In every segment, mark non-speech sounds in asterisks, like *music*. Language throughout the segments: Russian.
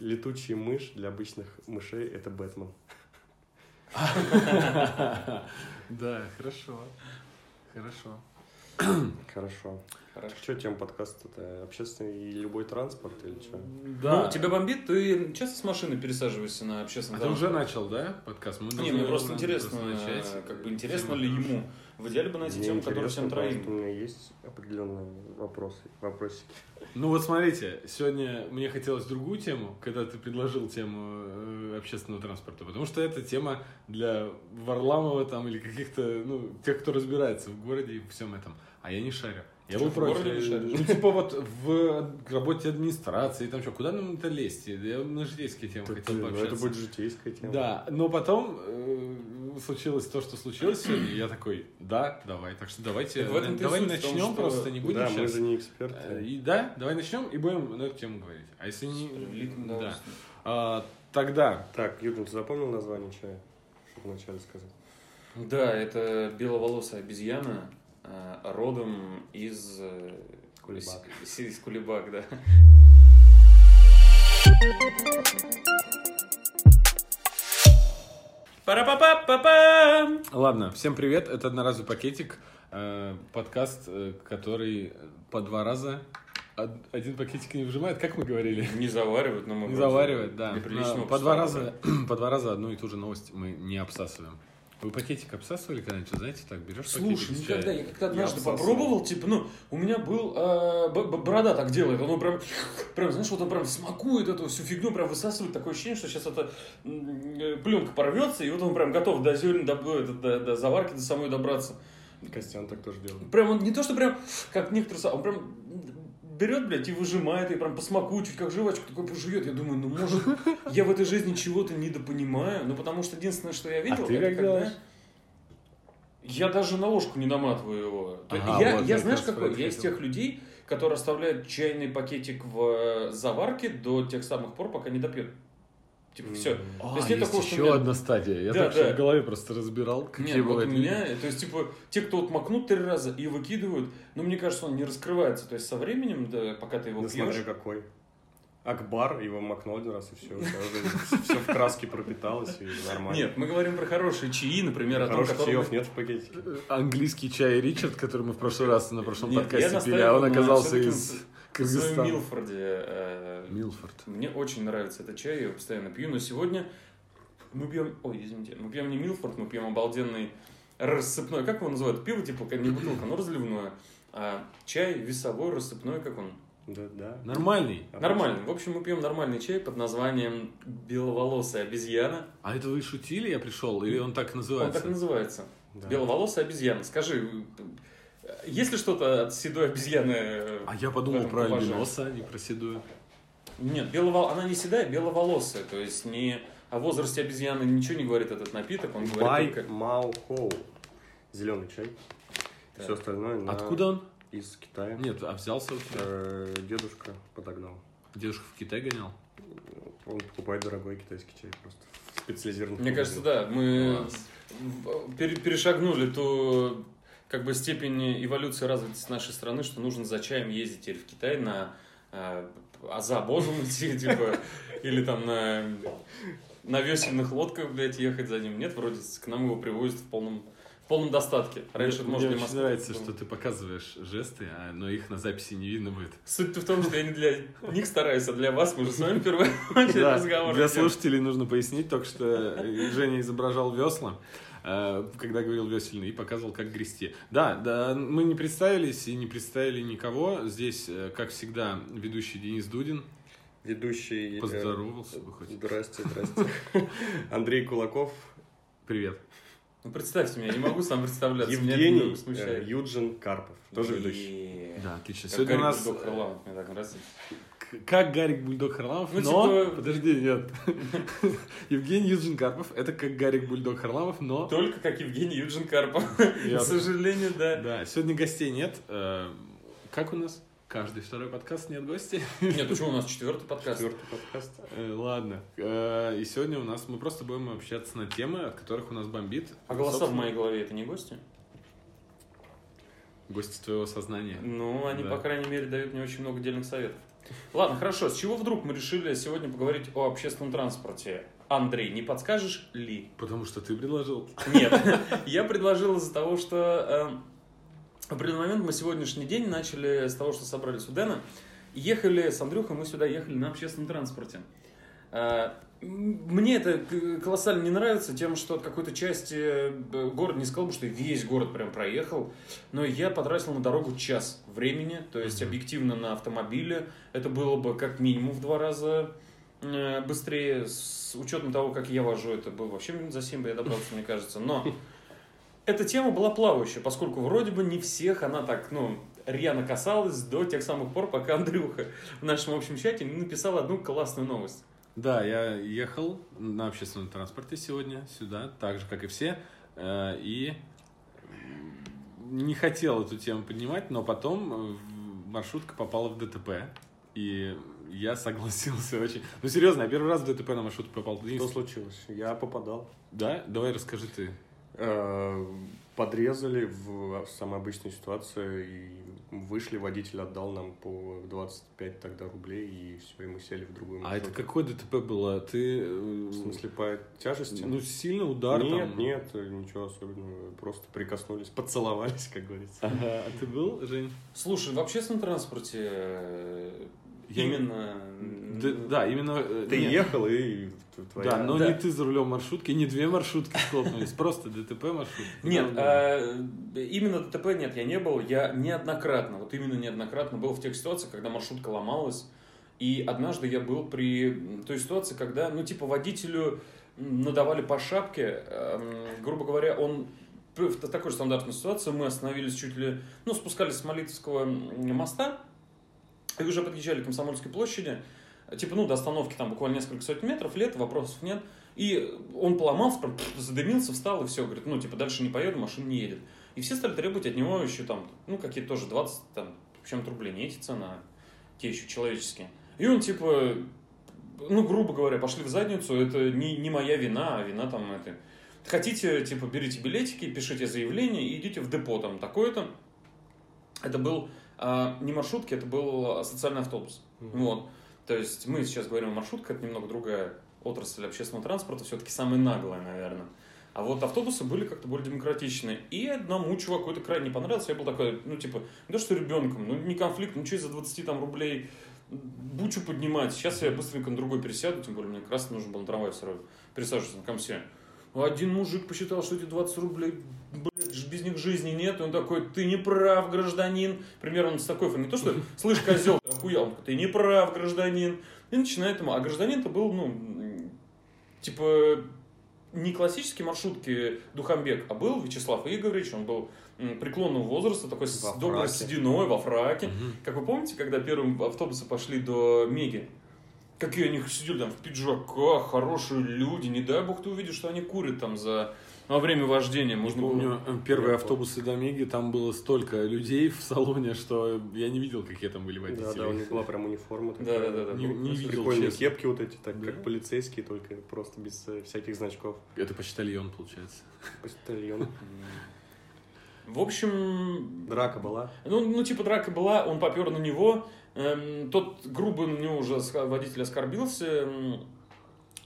летучий мышь для обычных мышей – это Бэтмен. Да, хорошо. Хорошо. Хорошо. Хорошо. Что тема подкаста это Общественный и любой транспорт или что? Да. Ну, тебя бомбит, ты часто с машины пересаживаешься на А общественный ты уже транспорт? начал, да, подкаст? Мы Не, мне просто просто интересно, начать. э, как бы интересно Тема ли ему. В идеале бы найти Мне тему, которая всем троим. у меня есть определенные вопросы, вопросики. Ну вот смотрите, сегодня мне хотелось другую тему, когда ты предложил тему э, общественного транспорта, потому что это тема для Варламова там или каких-то, ну, тех, кто разбирается в городе и всем этом. А я не шарю. Я был что, в против. Ну, типа вот в работе администрации, там что, куда нам это лезть? Я на житейские темы Тут, хотел ну, пообщаться. это будет житейская тема. Да, но потом э, случилось то, что случилось сегодня, и я такой, да, давай. Так что давайте, Так в этом-то и давай суть в том, начнем, что- просто не будем Да, мы сейчас. же не Э, эксперты. И да, давай начнем и будем на эту тему говорить. А если не... Да. А, тогда, Так, Юрген, ты запомнил название чая? Чтобы вначале сказать. Да, это беловолосая обезьяна, э, родом из... э, Кулебак. Из, из Кулебак, да. Пара-па-па-па-пам! ладно, всем привет, это одноразовый пакетик, э, подкаст, э, который по два раза од- один пакетик не выжимает, как мы говорили? Не заваривают, но мы... Не просто заваривает, да. для приличного Но По два, раза, *clears throat* по два раза одну и ту же новость мы не обсасываем. Вы пакетик обсасывали когда-нибудь? Знаете, так берешь Слушай, пакетик никогда, чаем? я как-то однажды попробовал, типа, ну, у меня был, э, борода так делает, он прям, прям, знаешь, вот он прям смакует эту всю фигню, прям высасывает, такое ощущение, что сейчас эта э, пленка порвется, и вот он прям готов до зерен, до, до, до- до заварки, до самой добраться. Костян так тоже делает. Прям он не то, что прям, как некоторые, он прям берет, блядь, и выжимает, и прям посмакует, чуть как жвачку такой пожует. Я думаю, ну, может, я в этой жизни чего-то недопонимаю, ну, потому что единственное, что я видел, А ты это когда... делаешь? Я даже на ложку не наматываю его. Ага, я, вот, я знаешь какой? Я из тех людей, которые оставляют чайный пакетик в э, заварке до тех самых пор, пока не допьет. Типа, все. А, То есть есть такого, еще меня- одна стадия. Я Да, так да. в голове просто разбирал, какие Нет, вот у бывают меня, люди. то есть, типа, те, кто вот макнут три раза и выкидывают, ну, мне кажется, он не раскрывается. То есть, со временем, да, пока ты его Ну, пьешь, смотря какой. Акбар, его макнул один раз, и все. *laughs* Все в краске пропиталось, и нормально. Нет, мы говорим про хорошие чаи, например, о том, Хороших чаев нет в пакетике. Английский чай Ричард, который мы в прошлый раз на прошлом подкасте пили, а он оказался всё-таки из В. Милфорде э, Милфорд. Мне очень нравится этот чай, я его постоянно пью, но сегодня мы пьем, ой, извините, мы пьем не Милфорд, мы пьем обалденный рассыпной, как его называют, пиво типа, как не бутылка, но разливное, а чай весовой, рассыпной, как он? Да, да. Нормальный. Нормальный. В общем, мы пьем нормальный чай под названием беловолосая обезьяна. А это вы шутили, я пришел? Или он так Он называется? так и называется. Да. Беловолосая обезьяна. Скажи, есть ли что-то от седой обезьяны? э, А я подумал про альбиноса, а не про седую. Нет, беловол... она не седая, беловолосая. То есть не о возрасте обезьяны ничего не говорит этот напиток, он говорит Бай только... Мао Хоу. Зеленый чай. Так. Все остальное на- Откуда он? из Китая. Нет, а взялся у тебя? Э, Дедушка подогнал. Дедушка в Китай гонял? Он покупает дорогой китайский чай просто. Специализированный. Мне кажется, да, мы Класс. перешагнули ту как бы степень эволюции развитости нашей страны, что нужно за чаем ездить теперь в Китай на э, Аза Божьем *laughs* идти, типа, или там на, на весельных лодках, блядь, ехать за ним. Нет, вроде к нам его привозят в полном, в полном достатке. Раньше это Мне можно очень и Москву нравится, что ты показываешь жесты, а- но их на записи не видно будет. Суть-то в том, что я не для них стараюсь, а для вас. Мы же с вами впервые начали *laughs* Да, разговор. для слушателей нужно пояснить только, что Женя изображал весла, э, когда говорил весельный, и показывал, как грести. Да, да, мы не представились и не представили никого. Здесь, э, как всегда, ведущий Денис Дудин. Ведущий... э, Поздоровался бы хоть. Здрасте, здрасте. *laughs* Андрей Кулаков. Привет. Ну, представьте меня, я не могу сам представляться. меня Евгений э, Юджин Карпов. Тоже ведущий. Да, отлично. Сегодня у нас мне так нравится. Как Гарик Бульдог Харламов, Ну, но... типа- Подожди, нет. *laughs* Евгений Юджин Карпов, это как Гарик Бульдог Харламов, но... Только как Евгений Юджин Карпов. К сожалению, да. Да, сегодня гостей нет. Э, Как у нас? Каждый второй подкаст нет гостей. Нет, почему у нас четвертый подкаст? Четвертый подкаст. Э, Ладно. Э, И сегодня у нас мы просто будем общаться на темы, от которых у нас бомбит. А голоса в моей голове это не гости? Гости твоего сознания. Ну, они, Да. по крайней мере, дают мне очень много дельных советов. Ладно, хорошо. С чего вдруг мы решили сегодня поговорить о общественном транспорте? Андрей, не подскажешь ли? Потому что ты предложил. Нет, *laughs* я предложил из-за того, что э, в определенный момент мы сегодняшний день начали с того, что собрались у Дэна. Ехали с Андрюхой, мы сюда ехали на общественном транспорте. Мне это колоссально не нравится тем, что от какой-то части э, город не сказал бы, что весь город прям проехал, но я потратил на дорогу час времени, то есть объективно на автомобиле. Это было бы как минимум в два раза э, быстрее, с учетом того, как я вожу, это было вообще минут за 7 бы я добрался, мне кажется, но *laughs* эта тема была плавающая, поскольку вроде бы не всех она так, ну, рьяно касалась до тех самых пор, пока Андрюха в нашем общем чате не написал одну классную новость. Да, я ехал на общественном транспорте сегодня сюда, так же, как и все, э, и не хотел эту тему поднимать, но потом э, маршрутка попала в ДТП, и я согласился *laughs* очень... Ну, серьезно, я первый раз в ДТП на маршрутку попал. Что случилось? Я попадал. Да? Давай расскажи ты. Э, Подрезали в самой обычной ситуации и вышли, водитель отдал нам по 25 тогда рублей, и все, и мы сели в другую А это какое ДТП было? Ты... э, В смысле, по тяжести? Ну, сильно удар нет, там? нет, ничего особенного. Просто прикоснулись, поцеловались, *laughs* как говорится. Ага. А ты был, Жень? Слушай, в общественном транспорте э, Я- именно... Да, да, именно... э, Ты нет. ехал, и твоя... Да, но Да. не ты за рулем маршрутки, не две маршрутки столкнулись, просто ДТП маршрут. Нет, Да, э, именно ДТП нет, я не был. Я неоднократно, вот именно неоднократно был в тех ситуациях, когда маршрутка ломалась. И однажды я был при той ситуации, когда, ну, типа, водителю надавали по шапке. эм, грубо говоря, он в такой же стандартной ситуации мы остановились чуть ли, ну, спускались с Молитовского моста, и уже подъезжали к Комсомольской площади, типа, ну, до остановки там буквально несколько сотен метров, лет, вопросов нет. И он поломался, задымился, встал и все, говорит, ну, типа, дальше не поеду, машина не едет. И все стали требовать от него еще там, ну, какие-то тоже 20 там, чем-то рублей, не эти цены, те еще человеческие. И он, типа, ну, грубо говоря, пошли в задницу, это не, не моя вина, а вина там это. Хотите, типа, берите билетики, пишите заявление и идите в депо там такое-то. Это был а, не маршрутки, это был социальный автобус. Мгм. Вот. То есть мы сейчас говорим о маршрутках, это немного другая отрасль общественного транспорта, все-таки самая наглая, наверное. А вот автобусы были как-то более демократичные. И одному чуваку это крайне не понравилось. Я был такой, ну, типа, да что ребенком, ну, не конфликт, ну, что из-за 20 там рублей бучу поднимать. Сейчас я быстренько на другой пересяду, тем более мне как раз нужно было на трамвай все равно пересаживаться на комсе. Один мужик посчитал, что эти 20 рублей, блядь, без них жизни нет. И он такой, ты не прав, гражданин. Примерно с такой фамилией. Не то, что, *laughs* слышь, козел, ты. Он такой, ты не прав, гражданин. И начинает ему. А гражданин-то был, ну, типа, не классические маршрутки Духамбек, а был Вячеслав Игоревич, он был преклонного возраста, такой с Во доброй фраке. сединой, во фраке. Мгм. Как вы помните, когда первые автобусы пошли до Меги? Какие они сидели там в пиджаках, хорошие люди. Не дай бог ты увидишь, что они курят там за во время вождения. Можно было- Помню, э, первые автобусы до Меги, там было столько людей в салоне, что я не видел, какие там были Да, водители. да, у них была прям униформа. Да, да, да, да. Не- не видел, Прикольные честно. кепки вот эти, так Да. как полицейские, только просто без э, всяких значков. Это почтальон, получается. Почтальон. В общем, Драка была. Ну, ну, типа, драка была, он попер на него, эм, тот грубо на него уже водитель оскорбился, эм,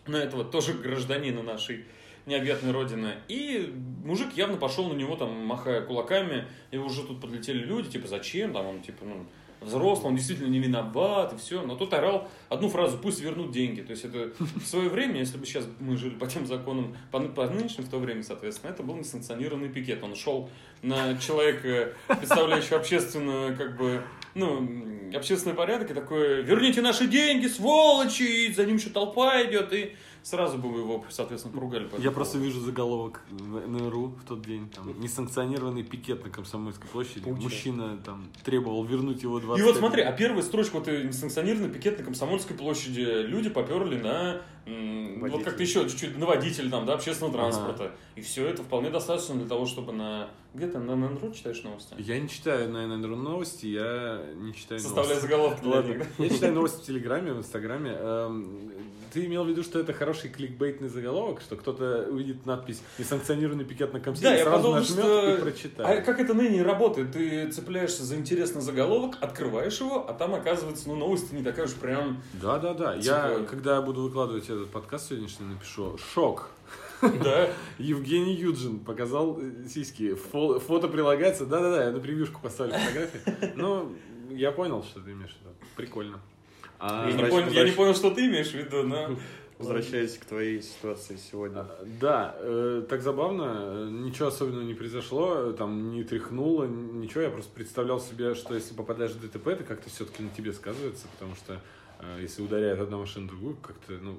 на этого тоже гражданина нашей необъятной родины. И мужик явно пошел на него, там, махая кулаками, и уже тут подлетели люди, типа, зачем, там, он, типа, ну, взрослый, он действительно не виноват, и все. Но тот орал одну фразу, пусть вернут деньги. То есть это в свое время, если бы сейчас мы жили по тем законам, по, ны- по нынешним в то время, соответственно, это был несанкционированный пикет. Он шел на человека, представляющего общественную, как бы, ну, общественный порядок, и такой, верните наши деньги, сволочи, и за ним еще толпа идет, и сразу бы его, соответственно, поругали. по Я этому просто поводу. вижу заголовок в НРУ в тот день. Там, несанкционированный пикет на Комсомольской площади. Путин. Мужчина там требовал вернуть его 20 И вот смотри, а первая строчка, вот э, несанкционированный пикет на Комсомольской площади, люди поперли на, м, вот как-то еще чуть-чуть, на водителя там, да, общественного Ага. транспорта. И все это вполне достаточно для того, чтобы на... Где ты, на НРУ читаешь новости? Я не читаю на НРУ новости, я не читаю Составляя новости. заголовки для Ладно. них, Я читаю новости в Телеграме, в Инстаграме. Ты имел в виду, что это хороший кликбейтный заголовок, что кто-то увидит надпись «Несанкционированный пикет на комсите» Да, и я сразу подумал, нажмет что... и прочитает. А как это ныне работает? Ты цепляешься за интересный заголовок, открываешь его, а там оказывается, ну, новость не такая уж прям... Да, да, да. Я, Типа- когда буду выкладывать этот подкаст сегодняшний, напишу «Шок». Да. *laughs* Евгений Юджин показал э, сиськи. Фо- фото прилагается. Да-да-да, я на превьюшку поставлю фотографии. Ну, я понял, что ты имеешь в виду. Прикольно. А, Я не, Возвращ- понял, я не возвращ- понял, что ты имеешь в виду, но... Возвращаясь к твоей ситуации сегодня. А, Да, э, так забавно, э, ничего особенного не произошло, там не тряхнуло, ничего, я просто представлял себе, что если попадаешь в ДТП, это как-то все-таки на тебе сказывается, потому что э, если ударяет одна машина другую, как-то, ну,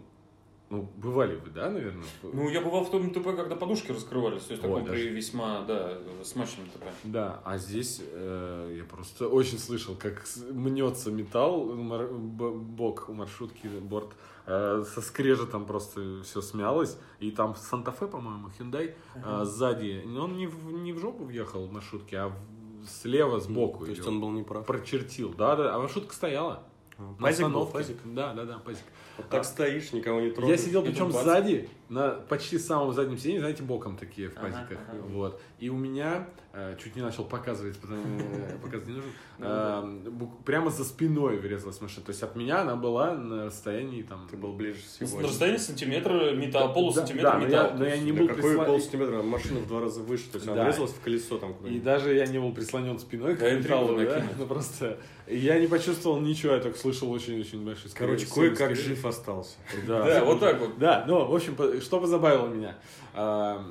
ну, бывали вы, да, наверное? Ну, я бывал в том ТП, когда подушки раскрывались, то есть таком даже. при весьма, да, смачном ТП. Да, а здесь э, я просто очень слышал, как мнется металл, мар- б- бок у маршрутки, борт, э, со скрежетом просто все смялось, и там Санта-Фе, по-моему, Hyundai, э, сзади, он не в, не в жопу въехал в маршрутке, а в- слева, сбоку. То есть он был неправ. прочертил, да, да, а маршрутка стояла. на Пазик был, остановке. пазик. Да, да, да, пазик. Вот так стоишь, никого не Я трогаешь. сидел, и причем бац. сзади, на почти самом заднем сиденье, знаете, боком такие в Ага, пазиках. ага. Вот. И у меня, э, чуть не начал показывать, потому э, показывать не нужен, Ну э, бук- прямо за спиной врезалась машина. То есть от меня она была на расстоянии там... Ты был ближе всего. На расстоянии сантиметра металл, полусантиметра да, но металл. я- но я не был какой полсантиметра? Машина в два раза выше. То есть она врезалась в колесо там И даже я не был прислонен спиной к металлу, да, *laughs* ну просто я не почувствовал ничего, я только слышал очень-очень большой скрип. Короче, кое-как жив остался. Да, Да, вот так вот. Да, ну, в общем, что позабавило меня? А,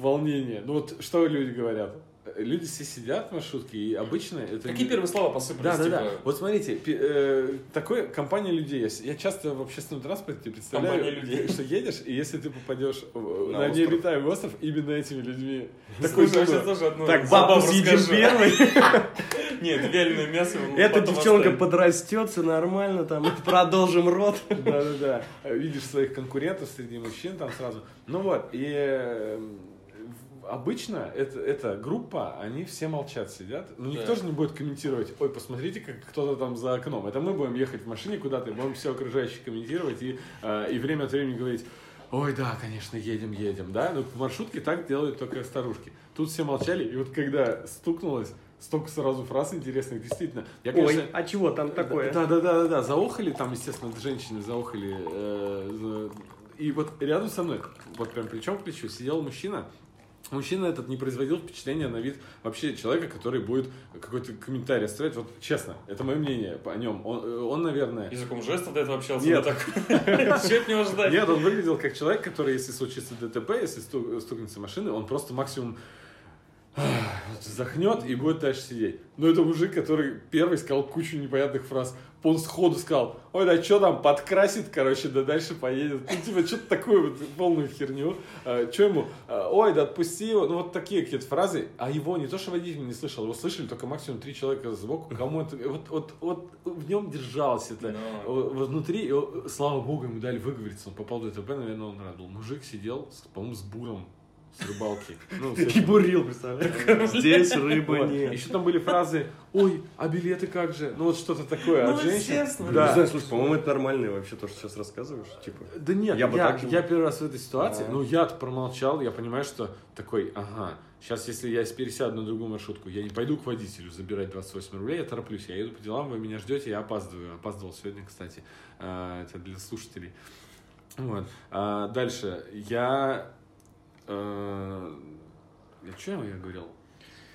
волнение. Ну вот, что люди говорят? Люди все сидят в маршрутке, и обычно это... Какие первые слова посыпались? Да, да, типа, да. Вот смотрите, э, такое компания людей. Я, часто в общественном транспорте представляю, что едешь, и если ты попадешь На на, необитаемый остров именно этими людьми. Такой Слушай, тоже одну Так, бабу съедим первый. *laughs* Нет, вяленое мясо. Эта девчонка подрастет, все нормально, там, продолжим рот. *laughs* Да-да-да. Видишь своих конкурентов среди мужчин там сразу. Ну вот, и э, обычно это, эта группа, они все молчат, сидят. Ну, никто Да. же не будет комментировать, ой, посмотрите, как кто-то там за окном. Это мы будем ехать в машине куда-то, и будем все окружающие комментировать и, э, и время от времени говорить, ой, да, конечно, едем, едем, да? Но в маршрутке так делают только старушки. Тут все молчали, и вот когда стукнулось, столько сразу фраз интересных, действительно. Я, конечно, Ой, а чего там такое? да, да, да, да, да. Заохали там, естественно, женщины заохали. э, за- И вот рядом со мной, вот прям плечом к плечу, сидел мужчина. Мужчина этот не производил впечатления на вид вообще человека, который будет какой-то комментарий оставлять. Вот честно, это мое мнение о нем. Он, э, он наверное... Языком жестов до этого общался? Нет. так? Чего от него ждать? Нет, он выглядел как человек, который, если случится ДТП, если сту- стукнется машина, он просто максимум вздохнет и будет дальше сидеть. Но это мужик, который первый сказал кучу непонятных фраз. Он сходу сказал, ой, да что там, подкрасит, короче, да дальше поедет. Ну, типа, что-то такую вот полную херню. что ему, А, ой, да отпусти его. Ну, вот такие какие-то фразы. А его не то, что водитель не слышал, его слышали только максимум три человека сбоку. Кому это, вот, вот, вот в нем держалось это. Вот внутри, слава богу, ему дали выговориться. Он попал в ДТП, наверное, он рад был. Мужик сидел, по-моему, с буром с рыбалки. Ну, с этим. бурил, представляешь? Здесь *laughs* рыбы Вот. нет. Еще там были фразы, ой, а билеты как же? Ну вот что-то такое Ну, от женщин. естественно. Не Да. знаю, слушай, по-моему, это нормально вообще то, что сейчас рассказываешь. Типа, Да нет, Я я, я, так же- первый раз в этой ситуации, А. ну я промолчал, я понимаю, что такой, ага, сейчас если я пересяду на другую маршрутку, я не пойду к водителю забирать 28 рублей, я тороплюсь, я еду по делам, вы меня ждете, я опаздываю, опаздывал сегодня, кстати, А, это для слушателей. Вот. А, дальше, я... э, я что я говорил?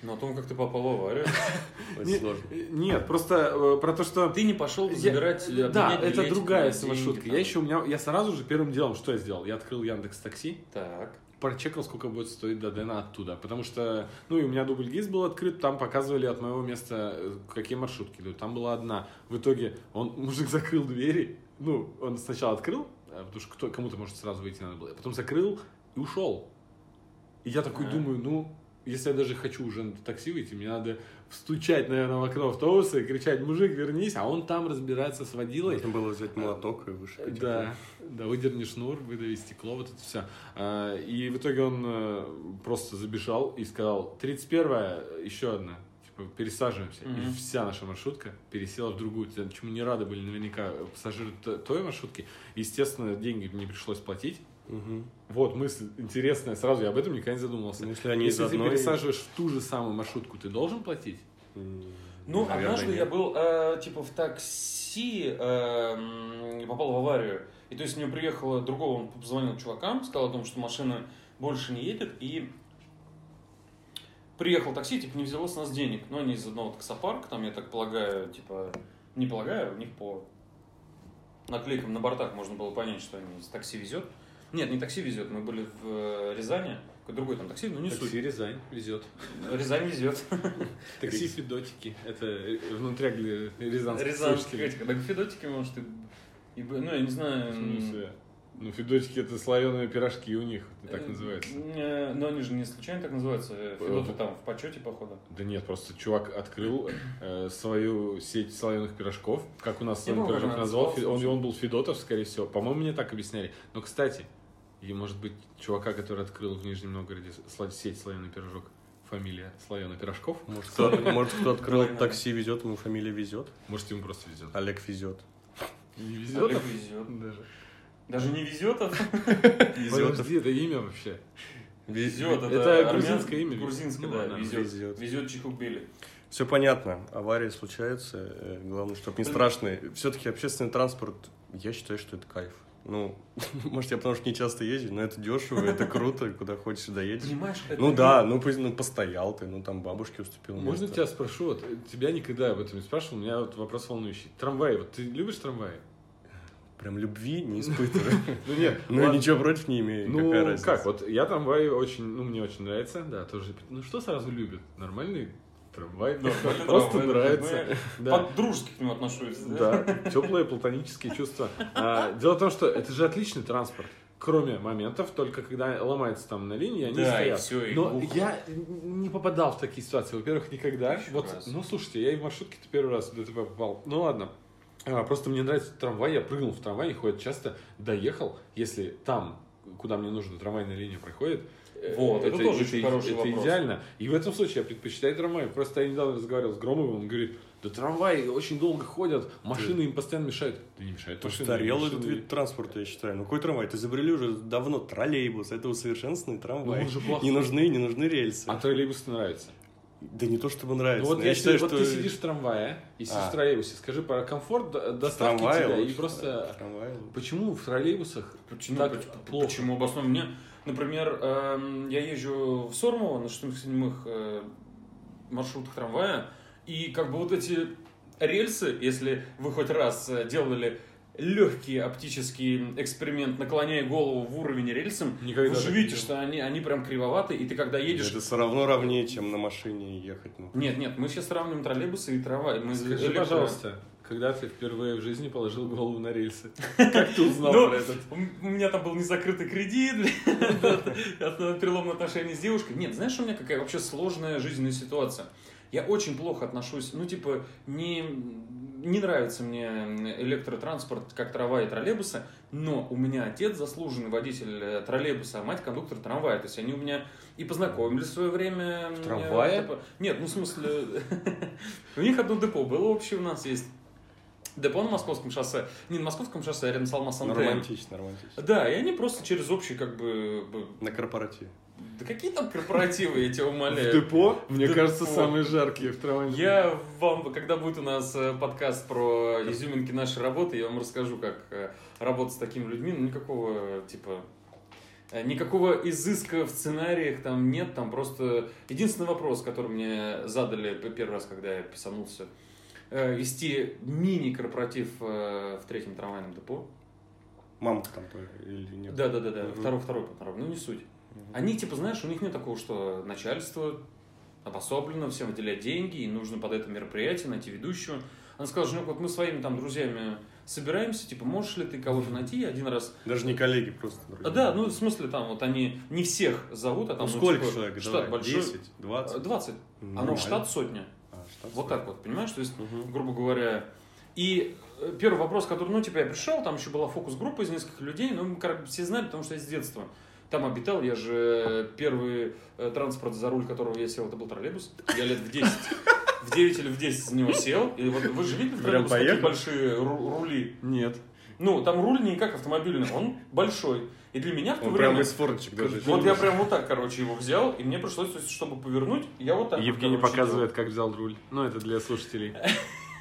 Ну, о том, как ты попал в аварию. *laughs* очень сложно. Нет, просто э, про то, что... Ты не пошел забирать, Да, это другая маршрутка. там. Я еще у меня, я сразу же первым делом что я сделал? Я открыл Яндекс Такси, Так. прочекал, сколько будет стоить до Дэна оттуда. Потому что, ну, и у меня дубль ГИС был открыт, там показывали от моего места, э, какие маршрутки идут. Там была одна. В итоге он, *laughs* мужик закрыл двери, ну, он сначала открыл, а, потому что кто, кому-то, может, сразу выйти надо было, потом закрыл и ушел. И я такой А. думаю, ну, если я даже хочу уже на такси выйти, мне надо стучать, наверное, в окно автобуса и кричать, мужик, вернись, а он там разбирается с водилой. Можно было взять молоток и вышибить. Да, да, выдерни шнур, выдави стекло, вот это все. И в итоге он э, просто забежал и сказал, 31-я, еще одна. типа, пересаживаемся. Мгм. И вся наша маршрутка пересела в другую. Чему не рады были наверняка пассажиры той маршрутки. Естественно, деньги не пришлось платить. Мгм. Вот мысль интересная. Сразу я об этом никогда не задумывался. Ну, если они Если ты одной- пересаживаешь в ту же самую маршрутку, ты должен платить? Ну, наверное, однажды нет. я был, э, типа, в такси, э, попал в аварию. И то есть мне приехало другого, он позвонил чувакам, сказал о том, что машина больше не едет, и приехал такси, типа, не взяло с нас денег. Но они из одного таксопарка, там, я так полагаю, типа, не полагаю, у них по наклейкам на бортах можно было понять, что они из такси везет. Нет, не такси везет, мы были в э, Рязани, какой другой там такси, ну не суть. Рязань везет. Рязань везет. *laughs* Такси Федотики. Это э, внутрягли рязанских слушателей. этих, так Федотики, может, и, ну, я не знаю. Ну, Федотики это слоеные пирожки у них, это так э, называется. э, Но они же не случайно так называются. э, Федоты там в почете, походу. Да нет, просто чувак открыл э, свою сеть слоеных пирожков. Как у нас слоеный пирожок назвал. Он, он был Федотов, скорее всего. По-моему, мне так объясняли. Но, кстати, и может быть чувака, который открыл в Нижнем Новгороде сеть слоеный пирожок, фамилия слоеный пирожков. Может, кто, может, кто открыл такси везет, ему фамилия везет. Может, ему просто везет. Олег везет. Не Олег везет. Даже. Даже не везет, а Везет. Подожди, это имя вообще. везет. Это армян- грузинское имя. Грузинское, Ну, да, ладно, везет. везет. Везет. Все понятно, аварии случаются, э, главное, чтобы не страшные. Все-таки общественный транспорт, я считаю, что это кайф. Ну, *laughs* может, я потому что не часто езжу, но это дешево, это *laughs* круто, куда хочешь доедешь. Понимаешь, это Ну да, ну, пусть- ну постоял ты, ну там бабушке уступил Можно место. тебя спрошу? Вот, тебя никогда об этом не спрашивал, у меня вот вопрос волнующий. Трамваи, вот ты любишь трамваи? Прям любви не *laughs* испытываю. Ну нет, Ну, ладно. ничего против не имею, Ну, как, вот я трамвай очень, ну, мне очень нравится, да, тоже. Ну, что сразу любят? Нормальный трамвай? Просто трамвай, нравится. Да. По-дружески к нему отношусь. Да, теплые платонические чувства. А, дело в том, что это же отличный транспорт. Кроме моментов, только когда ломается там на линии, они Да, и стоят. всё, и Но глухо. я не попадал в такие ситуации. Во-первых, никогда. Тысячу Вот, раз. ну, слушайте, я и в маршрутке первый раз в ДТП попал. Ну, ладно. А, просто мне нравится трамвай, я прыгнул в трамвай, не ходит часто, доехал, если там, куда мне нужно, трамвайная линия проходит, Вот, это тоже очень хороший это вопрос. идеально. И в этом случае я предпочитаю трамвай. Просто я недавно разговаривал с Громовым, он говорит, да трамваи очень долго ходят, машины им постоянно мешают. Да не мешают машины- этот вид транспорта, я считаю. Ну, какой трамвай? Это изобрели уже давно троллейбус, это усовершенствованный трамвай. Ну, он же плохой. Не нужны, не нужны рельсы. А троллейбус нравится? Да не то, чтобы нравится. Ну вот но я считаю, вот что ты сидишь в трамвае и сидишь А. в троллейбусе. Скажи про комфорт доставки трамвае тебя и лучше. просто В трамвае лучше. почему в троллейбусах Почему, так поч- плохо? почему обоснованно? Мне, например, эм, я езжу в Сормово на шестимых э, маршрутах трамвая, и как бы вот эти рельсы, если вы хоть раз э, делали легкий оптический эксперимент, наклоняя голову в уровень рельсом, Никогда вы же видите, что они, они прям кривоваты, и ты когда едешь... Это все равно равнее, чем на машине ехать. Ну, Нет, нет, мы сейчас сравниваем троллейбусы и трамвай. Мы Скажи, электро- пожалуйста, когда ты впервые в жизни положил голову на рельсы? *laughs* Как ты узнал Ну, про этот? У меня там был незакрытый кредит, *laughs* от переломное отношение с девушкой. Нет, знаешь, у меня какая вообще сложная жизненная ситуация. Я очень плохо отношусь, ну, типа, не, не нравится мне электротранспорт, как трамвай и троллейбусы, но у меня отец заслуженный водитель э, троллейбуса, а мать кондуктор трамвая. То есть они у меня и познакомились в свое время. В э, трамвае? типа- Нет, ну, в смысле, *laughs* у них одно депо было общее у нас есть. Депо на Московском шоссе. Не на Московском шоссе, а рядом с Алмаз Антенн. романтично, романтично. Да, и они просто через общий, как бы... На корпоративе. Да какие там корпоративы, я тебя В умоляю. депо, мне депо. кажется, самые жаркие в трамвае. Я вам, когда будет у нас э, подкаст про изюминки нашей работы, я вам расскажу, как э, работать с такими людьми. Ну, никакого, типа, э, никакого изыска в сценариях там нет. Там просто единственный вопрос, который мне задали первый раз, когда я писанулся, вести мини-корпоратив э, в третьем трамвайном депо. Мамка там тоже или нет? Да, да, да, да. Мгм. Второй, второй дорогам. Ну, не суть. Они, типа, знаешь, у них нет такого, что начальство обособлено, всем выделять деньги, и нужно под это мероприятие найти ведущего. Она сказала, Женек, вот мы своими там друзьями собираемся, типа, можешь ли ты кого-то найти один раз? Даже не коллеги, просто А, друзья. да, ну, в смысле, там вот они не всех зовут, а там, Ну, ну, сколько типа, человек? штат Давай, большой. 10, 20? Э, 20. А ну, Нормально. штат сотня. Штат Вот так вот, понимаешь? То есть, Мгм. грубо говоря. И э, первый вопрос, который, ну, типа, я пришел, там еще была фокус-группа из нескольких людей, но мы как бы все знали, потому что я с детства там обитал, я же первый э, транспорт, за руль которого я сел, это был троллейбус, я лет в 10. в 9 или в 10 за него сел, и вот вы же видели Прям троллейбусе такие большие ру- рули? Нет. Ну, там руль не как автомобильный, он большой. И для меня в то Он время... прям из форточек даже. Вот я прям вот так, короче, его взял, и мне пришлось, чтобы повернуть, я вот так вот, Евгений короче, показывает, как взял руль. Ну, это для слушателей.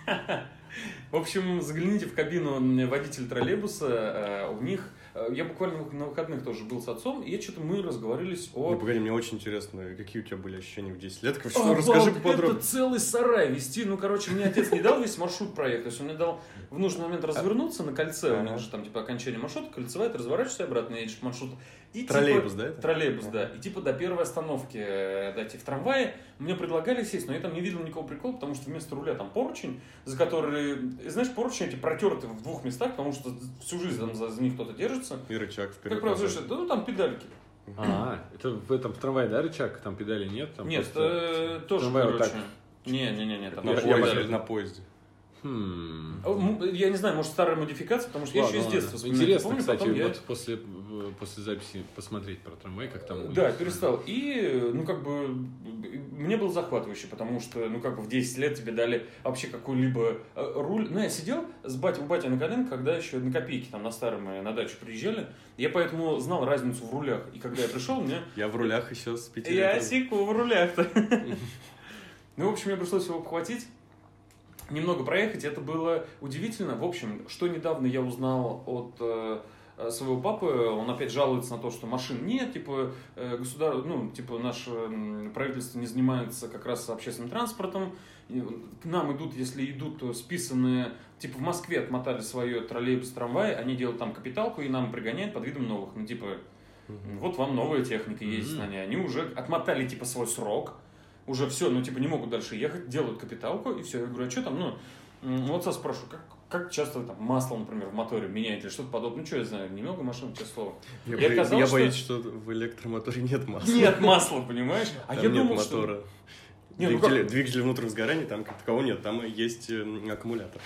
*laughs* В общем, загляните в кабину водителя троллейбуса, э, у них... э, Я буквально на выходных тоже был с отцом, и что-то мы разговорились о... Ну, погоди, мне очень интересно, какие у тебя были ощущения в 10 лет? Короче, О, расскажи Валд, поподробнее. Это целый сарай вести. Ну, короче, мне отец не дал весь маршрут проехать. То есть он мне дал в нужный момент развернуться на кольце. У Ага. же там типа окончание маршрута, кольцевая, ты разворачиваешься обратно, едешь по маршруту. И, Троллейбус, типа, да, это? Троллейбус, да. И типа до первой остановки э, дойти в трамвае. Мне предлагали сесть, но я там не видел никакого прикола, потому что вместо руля там поручень, за который, знаешь, поручень эти протерты в двух местах, потому что всю жизнь там за, за них кто-то держится. И рычаг вперед. Как правило, слушай, да, ну там педальки. А, это в этом в трамвае, да, рычаг? Там педали нет? Там Нет, просто- э, тоже, трамвай вот короче. так. Не-не-не, там Я, тоже я педали. бы на поезде. Хм. Я не знаю, может старая модификация, потому что я Ладно, еще из ладно. детства вспоминаю. Интересно, Помню, кстати, потом я- вот после, после записи посмотреть про трамвай, как там... Да, перестал. И, ну, как бы, мне было захватывающе, потому что, ну, как бы в 10 лет тебе дали вообще какой-либо э, руль. Ну, я сидел с батей, у бати на коленках, когда еще на копейки там на старом э, на дачу приезжали. Я поэтому знал разницу в рулях. И когда я пришел, мне Я в рулях еще с 5 Я лет. секу в рулях-то. *laughs* Ну, в общем, мне пришлось его обхватить, немного проехать. Это было удивительно. В общем, что недавно я узнал от э, э, своего папы, он опять жалуется на то, что машин нет, типа, э, государ... ну, типа, наше м, правительство не занимается как раз общественным транспортом. К нам идут, если идут, то списанные, типа, в Москве отмотали свое троллейбус, трамвай, они делают там капиталку и нам пригоняют под видом новых. Ну, типа, вот вам новая техника есть на ней. Они уже отмотали, типа, свой срок. Уже все, ну, типа, не могут дальше ехать, делают капиталку, и все. Я говорю, а что там, ну, вот я спрашиваю, как, как часто вы там масло, например, в моторе меняете или что-то подобное? Ну, что я знаю, немного машин, честное слово. *laughs* Я, И боюсь- оказалось, я что- боюсь, что в электромоторе нет масла. Нет *laughs* масла, понимаешь? А Там я нет думал, что... мотора. Не, ну как- двигателя внутреннего сгорания там как такового нет, там есть э, аккумулятор.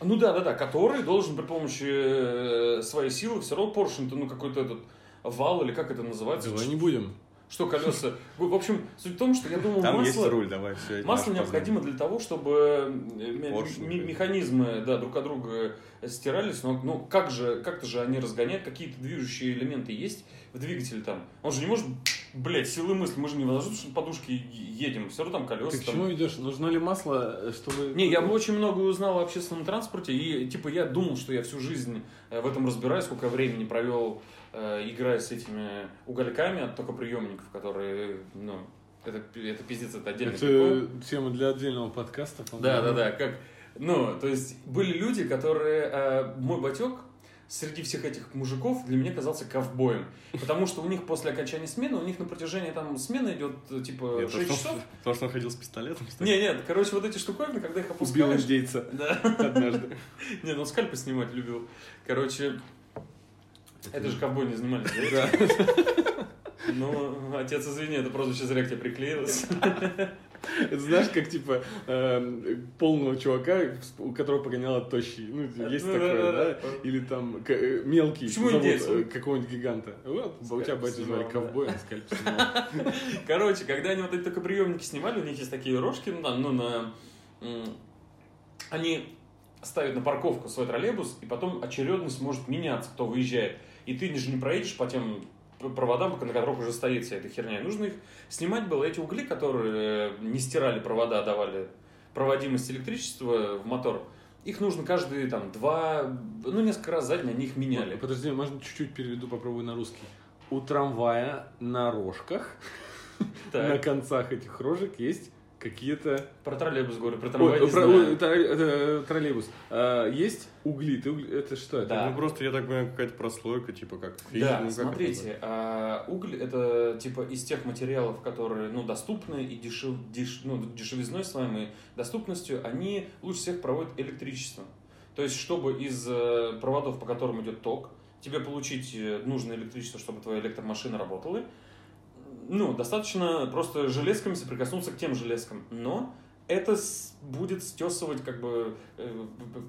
Ну да, да, да, который должен при помощи э, своей силы все равно поршень, ну какой-то этот вал или как это называется? Давай не будем. Что колеса? В общем, суть в том, что я думал, Там масло... есть руль, давай, все. Масло необходимо для того, чтобы э, механизмы да, друг от друга стирались, но ну, как же, как-то же они разгоняют, какие-то движущие элементы есть в двигателе там. Он же не может, блядь, силы мысли, мы же не на воздушной подушке едем, все равно там колеса. Ты к там. чему идешь? Нужно ли масло, э, чтобы... Не, я очень много узнал о общественном транспорте, и типа я думал, что я всю жизнь э, в этом разбираюсь, сколько времени провел, играя с этими угольками от токоприемников, которые, ну, это, это пиздец, это отдельный прикол. Это тема для отдельного подкаста. Да, по-моему. да, да. Как, ну, то есть были люди, которые... э, мой батек среди всех этих мужиков для меня казался ковбоем. Потому что у них после окончания смены, у них на протяжении там смены идет э, типа Нет, 6 потому, часов. что, потому что он ходил с пистолетом. что? Не, нет, короче, вот эти штуковины, когда их Убил опускаешь... индейца Да. однажды. *laughs* Не, ну скальпы снимать любил. Короче, это же ковбой не снимались, да? Ну, отец, извини, это прозвище зря к тебе приклеилось. Это знаешь, как типа э, полного чувака, у которого погоняло тощий. Ну, есть Ну, такое, да? Или там к- э, мелкий Почему зовут э, какого-нибудь гиганта. Вот, у тебя Скальп батя звали ковбой, скальп. Короче, когда они вот эти только приемники снимали, у них есть такие рожки, ну, там, ну, на... Они ставят на парковку свой троллейбус, и потом очередность может меняться, кто выезжает. И ты же не проедешь по тем проводам, на которых уже стоит вся эта херня. Нужно их снимать было. Эти угли, которые не стирали провода, а давали проводимость электричества в мотор, их нужно каждые там два, ну несколько раз за день они их меняли. Подожди, можно чуть-чуть переведу, попробую на русский. У трамвая на рожках, *laughs* на концах этих рожек есть какие-то... Про троллейбус говорю, про трамвай Ой, не про- знаю. тро- это, троллейбус. А, есть угли. Ты угли- Это что? Это Да. Ну просто, я так понимаю, какая-то прослойка, типа как фильм. Да, ну, как это смотрите, назвать? а, уголь это типа из тех материалов, которые ну, доступны и дешев, деш- ну, дешевизной своей доступностью, они лучше всех проводят электричество. То есть, чтобы из э, проводов, по которым идет ток, тебе получить э, нужное электричество, чтобы твоя электромашина работала, ну, достаточно просто железками соприкоснуться к тем железкам. Но это с- будет стесывать, как бы, э,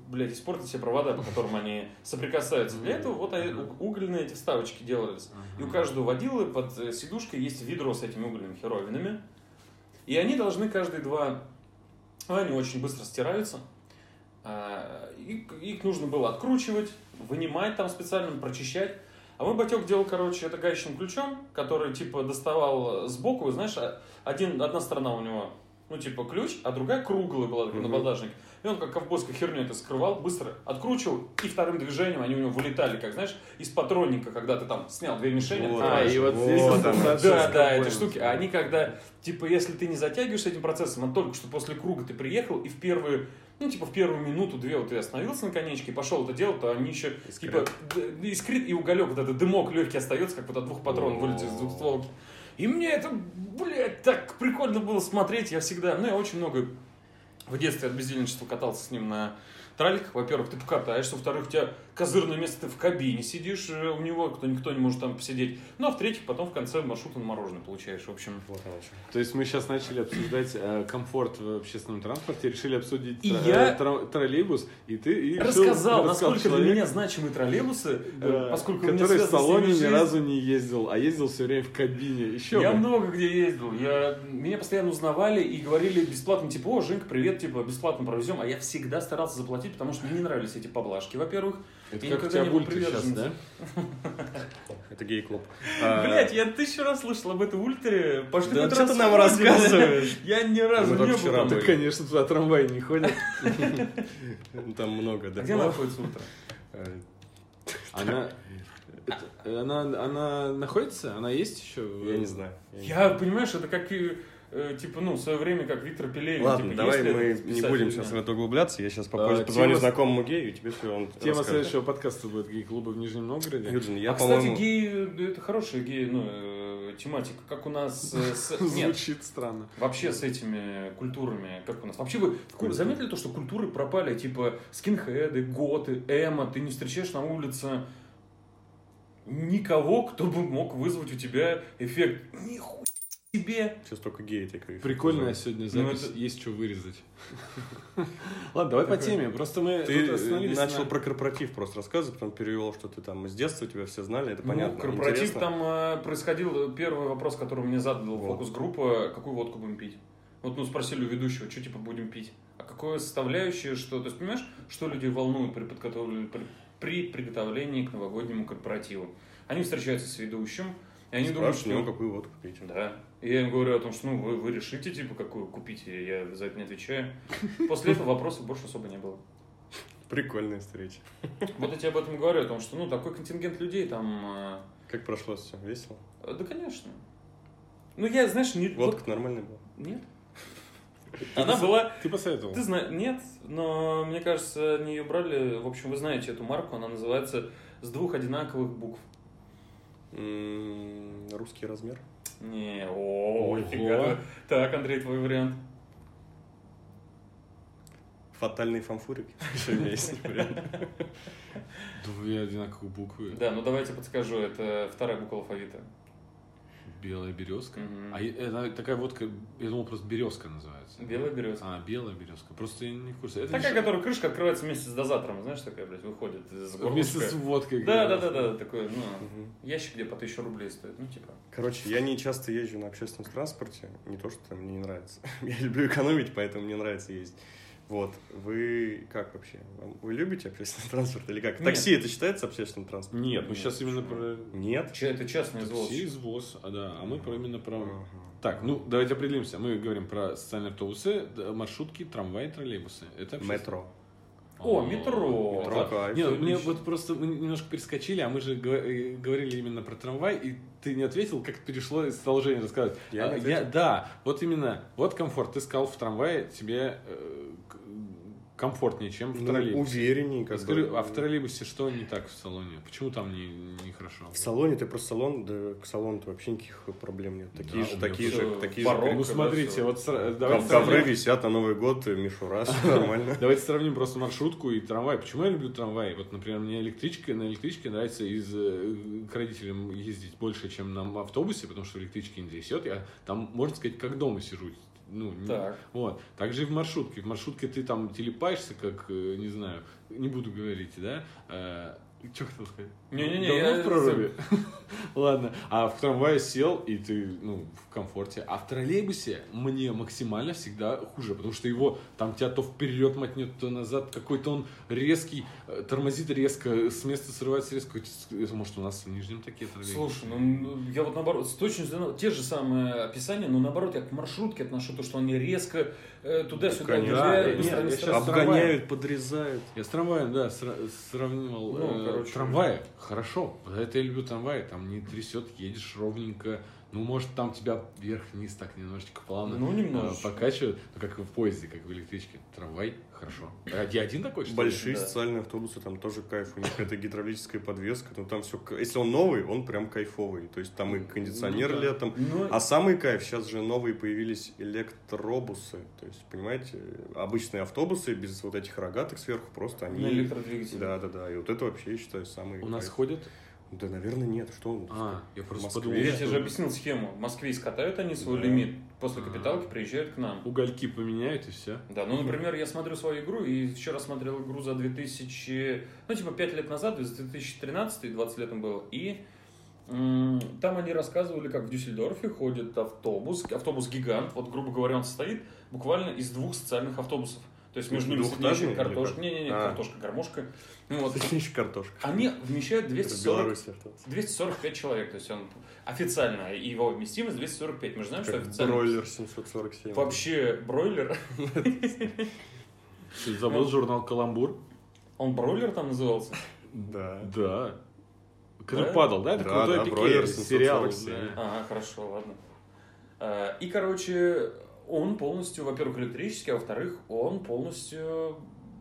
блядь, испортить все провода, по которым они соприкасаются. Для этого вот угольные эти вставочки делались. И у каждого водилы под э, сидушкой есть ведро с этими угольными херовинами. И они должны каждые два Они очень быстро стираются. А, и- Их нужно было откручивать, вынимать там специально, прочищать. А мой батек делал, короче, это гаечным ключом, который, типа, доставал сбоку, знаешь, а- один, одна сторона у него, ну, типа, ключ, а другая круглая была, такой Мгм. набалдажник. И он, как ковбойской херню это скрывал, быстро откручивал, и вторым движением они у него вылетали, как, знаешь, из патронника, когда ты там снял две мишени, Вот, А, и вот здесь Вот ассоциация да, да, ковбоем. эти штуки. А они когда, типа, если ты не затягиваешь этим процессом, а только что после круга ты приехал, и в первые, ну, типа, в первую минуту-две вот ты остановился на конечке пошел это делать, то они еще, Искрит. типа, искрит, и уголек, вот этот дымок легкий остается, как вот от двух патронов вылетит из двухстволки. И мне это, блядь, так прикольно было смотреть. Я всегда, ну, я очень много в детстве от бездельничества катался с ним на траликах. Во-первых, ты покатаешься, во-вторых, у тебя козырное место, ты в кабине сидишь, э, у него кто никто не может там посидеть. Ну, а в-третьих, потом в конце маршрута на мороженое получаешь. В общем, Вот оно. То есть мы сейчас начали обсуждать э, комфорт в общественном транспорте, решили обсудить И тро- я- э, тро- троллейбус, и ты и решил- рассказал, рассказал насколько человек, для меня значимы троллейбусы, э, да, поскольку у меня который в салоне ни разу не ездил, а ездил все время в кабине. Еще Я бы. много где ездил. Я, меня постоянно узнавали и говорили бесплатно, типа, о, Женька, привет, типа, бесплатно провезем. А я всегда старался заплатить, потому что мне не нравились эти поблажки, во-первых. Это я как у тебя бульки сейчас, да? *laughs* Это гей-клуб. *laughs* А, Блять, я тысячу раз слышал об этой ультре. Пошли Да что ты нам рассказываешь? *laughs* Я ни разу не был были. конечно, туда трамваи не ходят. Там много, да. Где находится ультра? Э, Она, это- она, она находится? Она есть еще? Я не знаю. Я понимаешь, это как и, э, типа, ну, в свое время, как Виктор Пелевин. Ладно, типа, давай мы не будем сейчас в это углубляться. Я сейчас попозже А, позвоню тема- знакомому гею, и тебе все он Тема расскажет. следующего подкаста будет гей-клуба в Нижнем Новгороде. Юджин, я, а, кстати, по-моему... геи, э, это хорошая геи, ну, э, тематика. Как у нас с... *laughs* Звучит странно. вообще с этими культурами, как у нас? Вообще вы заметили то, что культуры пропали, типа скинхеды, готы, эмо, ты не встречаешь на улице никого, кто бы мог вызвать у тебя эффект нихуя себе. Сейчас только геи такой. Прикольная сегодня Ну, запись, это- есть что вырезать. *laughs* Ладно, давай по теме. Просто мы Ты остановились начал на- про корпоратив просто рассказывать, потом перевел, что ты там с детства тебя все знали, это Ну, понятно. корпоратив интересно. там э, происходил, э, первый вопрос, который мне задал Вот. фокус-группа, какую водку будем пить? Вот, ну, спросили у ведущего, что, типа, будем пить? А какое составляющее, что... То есть, понимаешь, что людей волнует при, подготовлении- при, при приготовлении к новогоднему корпоративу? Они встречаются с ведущим, и они думают, что... какую водку пить. Да. И я им говорю о том, что, ну, вы, вы решите, типа, какую купить, и я за это не отвечаю. После этого вопросов больше особо не было. Прикольная встреча. Вот я тебе об этом говорю, о том, что, ну, такой контингент людей там... Как прошло все? Весело? э, Да, конечно. Ну, я, знаешь, не... вот- Водка нормальная была? Нет. *laughs* Она была... Ты посоветовал. Ты знаешь, нет, но мне кажется, они ее брали... В общем, вы знаете эту марку, она называется с двух одинаковых букв. Русский размер. Не, о, Ого. фига. Так, Андрей, твой вариант. Фатальный фамфурик. *laughs* Еще у меня есть вариант. Две одинаковые буквы. Да, ну давайте подскажу, это вторая буква алфавита. Белая березка. Мгм. А это такая водка, я думал, просто березка называется. Белая березка. А, белая березка. Просто я не в курсе. Это Такая, не- которая крышка открывается вместе с дозатором, знаешь, такая, блядь, выходит из Вместе с горлышка. водкой. Да, да, да, да, такой, ну, Мгм. ящик, где по 1000 рублей стоит, ну, типа. Короче, я не часто езжу на общественном транспорте. Не то, что мне не нравится. *laughs* Я люблю экономить, поэтому мне нравится ездить. Вот. Вы как вообще? Вы любите общественный *laughs* транспорт или как? Нет. Такси это считается общественным транспортом? Нет, мы сейчас именно про Нет? Че- Это частный извоз. такси, извоз, а да, а мы про именно про... Ага. Так, ну давайте определимся. Мы говорим про социальные автобусы, маршрутки, трамваи, троллейбусы. Это общественное- Метро. О, метро. Метро, Да. кайф. Не, ну, мне вот просто мы немножко перескочили, а мы же э, говорили именно про трамвай, и ты не ответил, как перешло из продолжения рассказывать. Я не А, ответил? да, вот именно, вот комфорт. Ты сказал в трамвае тебе э, комфортнее, чем в Ну, троллейбусе. увереннее, как Скажи, бы. а в троллейбусе что не так в салоне? Почему там не, не хорошо? В салоне ты просто салон, да к салону-то вообще никаких проблем нет. Такие Да, же, такие же, такие же. Ну смотрите, вот сра- Ков- давайте Ковры сравним. висят на Новый год, э, мишура, нормально. *laughs* Давайте сравним просто маршрутку и трамвай. Почему я люблю трамвай? Вот, например, мне электричка, на электричке нравится из, э, к родителям ездить больше, чем на автобусе, потому что в электричке не трясет. Я там, можно сказать, как дома сижу. Ну, не- Так. Вот. Также и в маршрутке. В маршрутке ты там телепаешься, как, э, не знаю, не буду говорить, да? Что хотел сказать? Не-не-не, Давно я- в проруби? *laughs* Ладно. А в трамвае сел, и ты, ну, в комфорте. А в троллейбусе мне максимально всегда хуже, потому что его, там тебя то вперед мотнет, то назад. Какой-то он резкий, э, тормозит резко, с места срывается резко. Это, может, у нас в Нижнем такие троллейбусы? Слушай, ну ну, я вот наоборот, с точностью на- те же самые описания, но наоборот я к маршрутке отношу то, что они резко туда-сюда Конечно. виляют, Да, щас- Обгоняют, подрезают. Я с трамваем, да, сра- сравнивал. Ну, э, короче. трамваи, хорошо. Это я люблю трамваи. Там не трясет, едешь ровненько. Ну, может, там тебя вверх-вниз так немножечко плавно Ну, э, немножечко. покачивают. Ну, как в поезде, как в электричке. Трамвай, хорошо. А я один такой, что? Большие Да. социальные автобусы, там тоже кайф. У них это гидравлическая подвеска. Ну, там все... Если он новый, он прям кайфовый. То есть там и кондиционер Ну, да. летом. Ну, А самый кайф, сейчас же новые появились электробусы. То есть, понимаете, обычные автобусы без вот этих рогатых сверху, просто они... на электродвигателе. Да, да, да. И вот это вообще, я считаю, самый У нас кайф. ходят? Да, наверное, нет. Что он? А, я просто Москве? подумал, Я тебе же объяснил схему. В Москве скатают они свой Да. лимит, после А. капиталки приезжают к нам. угольки поменяют и все. Да, ну, например, я смотрю свою игру, и вчера смотрел игру за 2000, ну, типа, 5 лет назад, 2013, 20 лет им было, и там они рассказывали, как в Дюссельдорфе ходит автобус, автобус-гигант, вот, грубо говоря, он состоит буквально из двух социальных автобусов. То есть между ними или картошка, как? не-не-не, А. картошка, гармошка. Ну, вот, Соединишь картошка. они вмещают Это в 240 Беларуси автобус. 245 человек, то есть он официально, его вместимость 245. Мы же знаем, что Как официально... бройлер 747. Вообще бройлер, *laughs* забыл журнал «Каламбур»? он бройлер там назывался? Да. Да. Который Да? падал, да? Это Да, крутой да, пике, «Бройлер» сериал. 747. да. Ага, хорошо, ладно. А, И, короче, он полностью, во-первых, электрический, а во-вторых, он полностью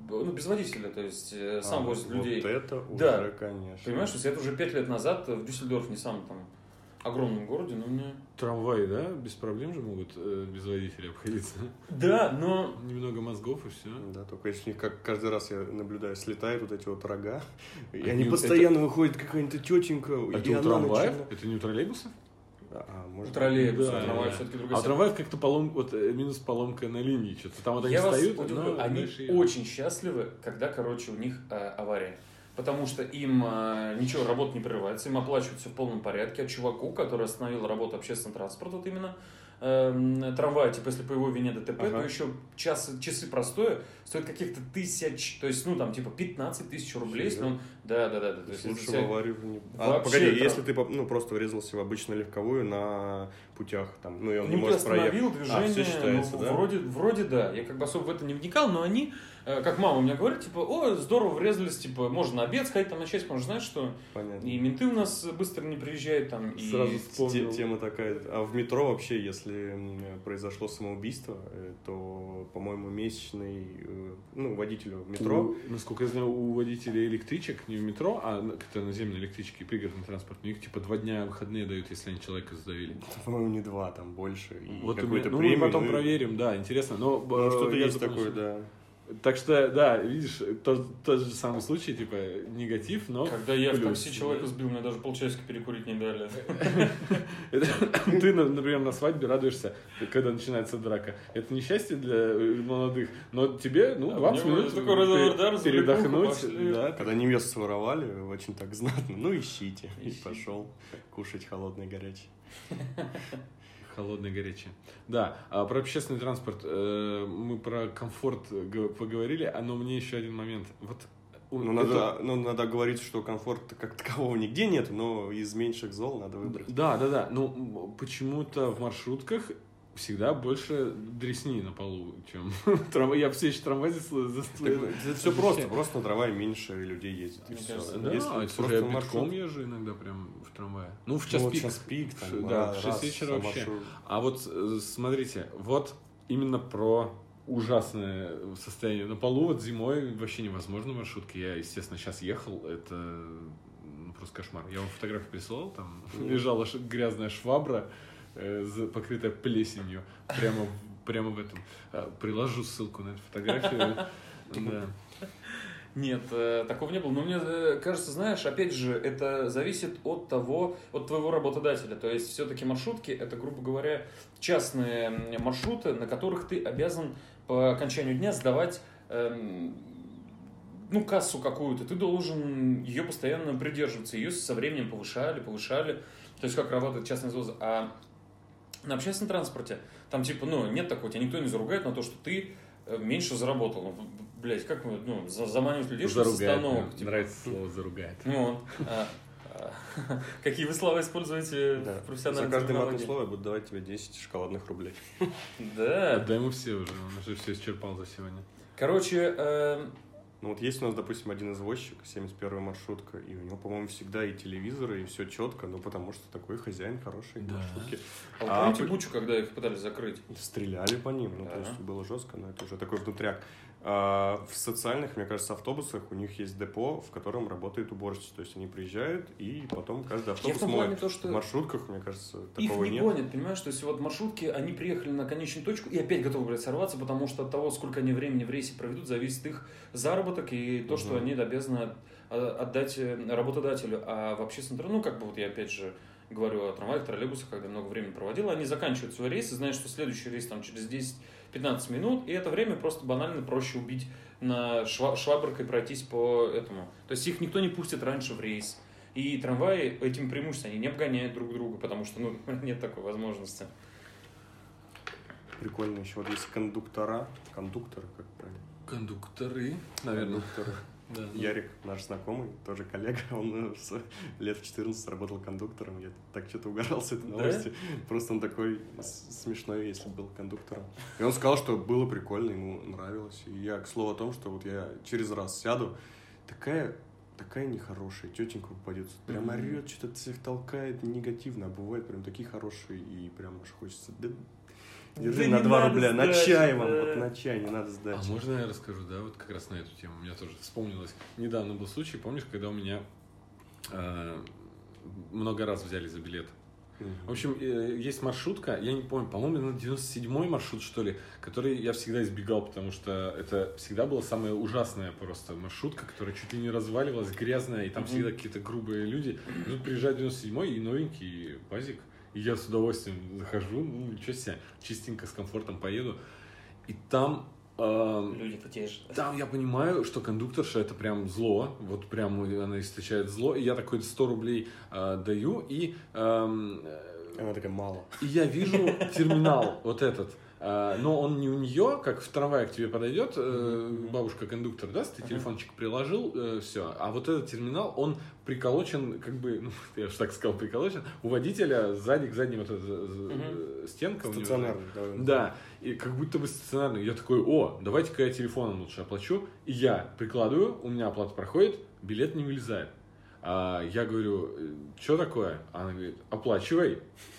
ну, без водителя, то есть э, сам А, возит вот людей. это Да. уже, конечно. Понимаешь, то есть это уже пять лет назад в Дюссельдорф, не самом там огромном городе, но мне... Трамваи, да? Без проблем же могут э, без водителя обходиться. Да, но... Немного мозгов и все. Да, только если у них как каждый раз я наблюдаю, слетают вот эти вот рога, и Они они вот постоянно выходит какая-нибудь тетенька, Это и у она трамваев? начинает- Это не у троллейбусов? А, а, может, Троллейбус, Да, а трамвай да. все-таки А другая у трамваев как-то полом... вот, э, минус поломка на линии. Что-то там вот они Я вас встают, удивлю, но они дальше едут. очень счастливы, когда, короче, у них э, авария. Потому что им э, ничего, работа не прерывается, им оплачивают все в полном порядке. А чуваку, который остановил работу общественного транспорта, вот именно эм, трамвая, типа, если по его вине ДТП, Ага. то еще час, часы простоя стоят каких-то тысяч, то есть, ну, там, типа, 15 тысяч рублей. если он- Да, да, да. да, то есть, Лучше это в аварию не... А, Вообще погоди, это- если ты ну, просто врезался в обычную легковую на путях, там, ну и он не Ну, ты может проехать. остановил А, движение, все считается, ну, да? вроде, вроде да. Я как бы особо в это не вникал, но они, э, как мама у меня говорит, типа, о, здорово врезались, типа, можно на обед сходить, там, на часть, можно знать, что Понятно. и менты у нас быстро не приезжают, там, и... Сразу вспомнил. Тема такая. А в метро вообще, если произошло самоубийство, э, то, по-моему, месячный, э, ну, водителю метро, У- насколько я знаю, у водителей электричек, не в метро, а на- как-то наземные электрички пригородный транспорт, у них типа два дня выходные дают, если они человека задавили. по-моему, не два, там больше. И Вот у какой-то меня- ну, премию, мы потом ну, проверим, да, интересно. Но Ну, э, что-то я есть такое, что- да. Так что, да, видишь, тот, тот же самый случай, типа, негатив, но... Когда я в плюс, такси человека сбил, мне даже полчасика перекурить не дали. *laughs* Ты, например, на свадьбе радуешься, когда начинается драка. Это несчастье для молодых, но тебе, ну, А 20 мне минут передохнуть. Когда невесту своровали, очень так знатно, ну, ищите. И пошел кушать холодный горячий. *laughs* Холодное, горячее. Да, а про общественный транспорт э, мы про комфорт поговорили, а но мне еще один момент. Вот Ну, это- надо, ну, надо говорить, что комфорта как такового нигде нет, но из меньших зол надо выбрать. Да, да, да. Ну, почему-то в маршрутках всегда больше дресни на полу, чем *laughs* трамвай. Я все еще трамвай здесь это все просто, просто на трамвае меньше людей ездит, и все. кажется, Да, Если слушай, я маршрут- битком езжу иногда прям в трамвае. Ну, в Ну, час вот пик. час пик, там, Ш- да, в 6 раз, вечера а вообще. А вот э, смотрите, вот именно про ужасное состояние на полу. Вот зимой вообще невозможно маршрутки. Я, естественно, сейчас ехал. Это ну, просто кошмар. Я вам фотографию присылал. Там лежала ш- грязная швабра, э, покрытая плесенью. Прямо, прямо в этом. Э, Приложу ссылку на эту фотографию. *laughs* Да. Нет, э, такого не было. Но мне кажется, знаешь, опять же, это зависит от того, от твоего работодателя. То есть, все-таки маршрутки это, грубо говоря, частные маршруты, на которых ты обязан по окончанию дня сдавать эм, ну, кассу какую-то, ты должен ее постоянно придерживаться. Ее со временем повышали, повышали. То есть, как работает частный взвоз. А на общественном транспорте там, типа, ну, нет такого, тебя никто не заругает на то, что ты э, меньше заработал. Ну, блядь, как мы, ну, за- заманивать людей, что с Заругает. остановок. мне типа. Нравится *laughs* слово заругает. Ну, *laughs* Какие вы слова используете Да. в За профессиональной каждое матное слово я буду давать тебе 10 шоколадных рублей. *laughs* Да. Отдай ему все уже, он уже все исчерпал за сегодня. Короче, э, Ну вот есть у нас, допустим, один извозчик, 71 маршрутка, и у него, по-моему, всегда и телевизоры, и все четко, ну потому что такой хозяин хороший Да. маршрутки. а вы А, помните вы- Бучу, когда их пытались закрыть? Стреляли по ним, ну Да. то есть было жестко, но это уже такой внутряк. А в социальных, мне кажется, автобусах у них есть депо, в котором работает уборщица. То есть они приезжают, и потом каждый автобус моет. то, что В маршрутках, мне кажется, их такого не нет. гонят, понимаешь? То есть вот маршрутки, они приехали на конечную точку и опять готовы, блядь, сорваться, потому что от того, сколько они времени в рейсе проведут, зависит их заработок и то, что Мгм. они обязаны а, отдать э, работодателю. А в общественном ну, как бы вот я опять же говорю о трамваях, троллейбусах, когда много времени проводил, они заканчивают свой рейс и знают, что следующий рейс там через 10-15 минут, и это время просто банально проще убить на шва- швабркой пройтись по этому. То есть их никто не пустит раньше в рейс. И трамваи этим преимуществом, они не обгоняют друг друга, потому что ну, *laughs* нет такой возможности. Прикольно еще. Вот есть кондуктора. Кондукторы, как правильно? Кондукторы, наверное. Кондукторы. Да, ну. Ярик, наш знакомый, тоже коллега, *laughs* он э, с лет в 14 работал кондуктором. Я так что-то угорал с этой Да? новости. Просто он такой смешной, если был кондуктором. И он сказал, что было прикольно, ему нравилось. И я, к слову о том, что вот я через раз сяду, такая такая нехорошая тетенька попадется. Прям орет, что-то всех толкает негативно, а бывает прям такие хорошие, и прям аж хочется... Да, держи Да на не 2 надо рубля, на сдачи, чай вам, да. вот на чай, не надо сдать. А можно я расскажу, да, вот как раз на эту тему? У меня тоже вспомнилось. Недавно был случай, помнишь, когда у меня э, много раз взяли за билет. В общем, э, есть маршрутка, я не помню, по-моему, на 97-й маршрут, что ли, который я всегда избегал, потому что это всегда была самая ужасная просто маршрутка, которая чуть ли не разваливалась, грязная, и там всегда какие-то грубые люди. И тут приезжает 97-й и новенький базик, и я с удовольствием захожу, ну, ничего себе, чистенько, с комфортом поеду. И там... эм, Люди-то те же. там я понимаю, что кондукторша это прям зло, вот прям она источает зло, и я такой 100 рублей э, даю, и, э, Она такая, мало. и я вижу терминал вот этот, э, но он не у нее, как в трамвае к тебе подойдет э, бабушка-кондуктор, даст, ты телефончик приложил, все, а вот этот терминал, он приколочен, как бы, ну, *laughs* я же так сказал, приколочен, у водителя сзади к задней вот эта э, стенка. Стационарный. Да, и как будто бы стационарный. Я такой, о, давайте-ка я телефоном лучше оплачу. И я прикладываю, у меня оплата проходит, билет не вылезает. А я говорю, что такое? Она говорит, оплачивай.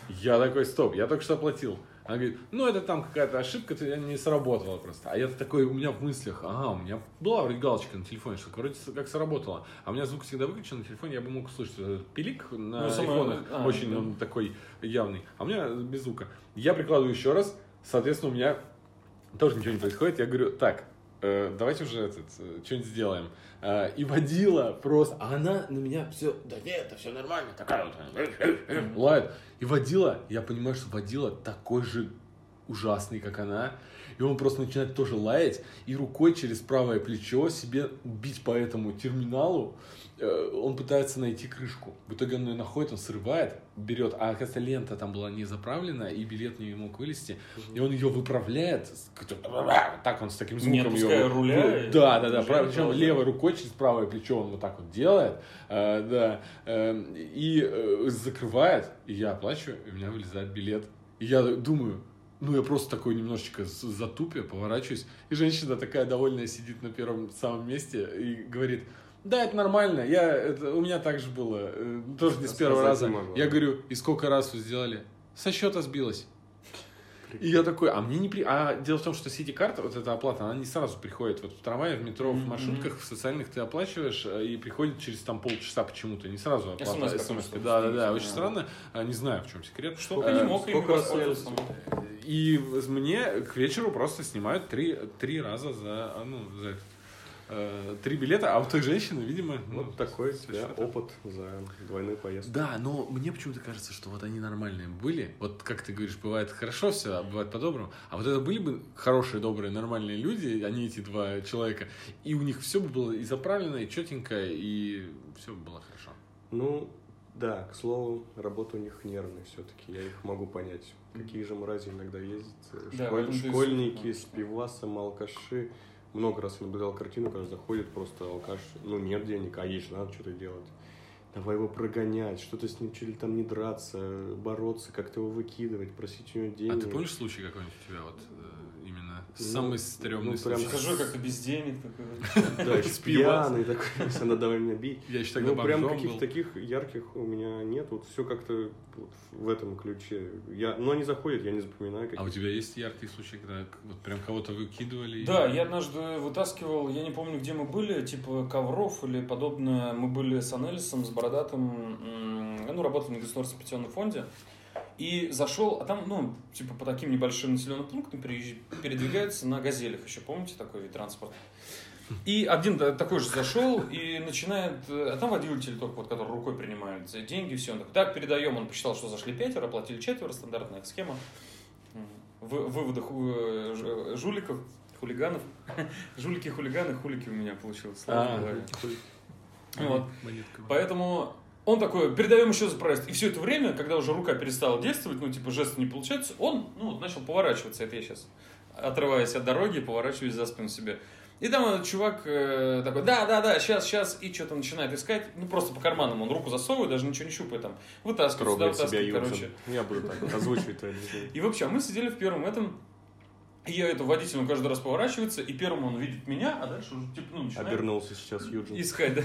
Я такой, стоп, я только что оплатил. Она говорит, ну это там какая-то ошибка, ты не сработала просто. А я такой, у меня в мыслях, ага, у меня была вроде галочка на телефоне, что вроде как сработало. А у меня звук всегда выключен на телефоне, я бы мог услышать этот пилик на Ну, айфонах, а, очень да. он такой явный. А у меня без звука. Я прикладываю еще раз, соответственно, у меня тоже ничего не происходит. Я говорю, так, э, давайте уже этот, э, что-нибудь сделаем. Э, и водила просто, а она на меня все, да нет, это все нормально, такая вот, лает. И водила, я понимаю, что водила такой же ужасный, как она. И он просто начинает тоже лаять и рукой через правое плечо себе бить по этому терминалу. Э, Он пытается найти крышку. В итоге он ее находит, он срывает, берет, а оказывается лента там была не заправлена, и билет не мог вылезти. И он ее выправляет, так он с таким Не звуком отпуская её- руля, Да, да, да, прав- причем левой рукой через правое плечо он вот так вот делает, э, да, э, и закрывает, и я оплачиваю, и у меня вылезает билет. И я думаю, ну я просто такой немножечко затупе, поворачиваюсь, и женщина такая довольная сидит на первом самом месте и говорит, да, это нормально, я, это, у меня так же было, э, тоже не с первого раза. Я говорю, и сколько раз вы сделали? Со счета И я такой, а мне не при... А дело в том, что Сити-карта, вот эта оплата, она не сразу приходит. Вот в трамвае, в метро, в маршрутках, в социальных ты оплачиваешь, э, и приходит через там полчаса почему-то, не сразу оплата. Просто Да, да, да, очень странно. А, Не знаю, в чем секрет. Что ты не мог ими сколько раз воспользоваться? И мне к вечеру просто снимают три, три раза за, а, ну, за это. Э, три билета, а у той женщины, видимо... ну, Вот такой так. опыт за двойную поездку. Да, но мне почему-то кажется, что вот они нормальные были. Вот как ты говоришь, бывает хорошо все, а бывает по-доброму. А вот это были бы хорошие, добрые, нормальные люди, они эти два человека, и у них все бы было и заправлено, и четенько, и все бы было хорошо. Ну, да, к слову, работа у них нервная все-таки, я их могу понять. Какие же мрази иногда ездят. э, Да, школь- школьники да. с пивасом, алкаши. Много раз наблюдал картину, когда заходит просто алкаш, ну нет денег, а есть надо что-то делать. Давай его прогонять, что-то с ним чуть ли там не драться, бороться, как-то его выкидывать, просить у него денег. А ты помнишь случай какой-нибудь у тебя вот именно Ну, самый стрёмный ну, прям случай? Скажу, как-то без денег. такой. Да, пьяный такой, она давай меня бить. Я еще тогда Ну, прям каких-то таких ярких у меня нет. Вот все как-то в этом ключе. Я, но они заходят, я не запоминаю. А у тебя есть яркие случаи, когда вот прям кого-то выкидывали? Да, я однажды вытаскивал, я не помню, где мы были, типа ковров или подобное. Мы были с Анелисом, с Бородатым, ну, работали на Государственном пенсионном фонде. И зашел, а там, ну, типа по таким небольшим населенным пунктам передвигаются на газелях еще, помните такой вид транспорта? И один такой же зашел и начинает, а там водитель только вот, который рукой принимает деньги, все, он такой, так, передаем, он посчитал, что зашли пятеро, платили четверо, стандартная схема. М, вы- выводы ху- э, ж- жуликов, хулиганов. *laughs* Жулики, хулиганы, хулики у меня получилось. слово в А. Вот. Монетка. Поэтому он такой, передаем еще за проезд. И все это время, когда уже рука перестала действовать, ну, типа, жесты не получается, он, ну, вот начал поворачиваться. Это я сейчас, отрываясь от дороги, поворачиваюсь за спину себе. И там этот чувак э, такой, да, да, да, сейчас, сейчас, и что-то начинает искать, ну, просто по карманам он руку засовывает, даже ничего не щупает там, вытаскивает сюда, Трогает себя вытаскивает, Юджин. короче. Я буду так озвучивать твои. И вообще, а мы сидели в первом этом, и я это водитель, он каждый раз поворачивается, и первым он видит меня, а дальше уже, типа, ну, начинает Обернулся сейчас Юджин. искать, да.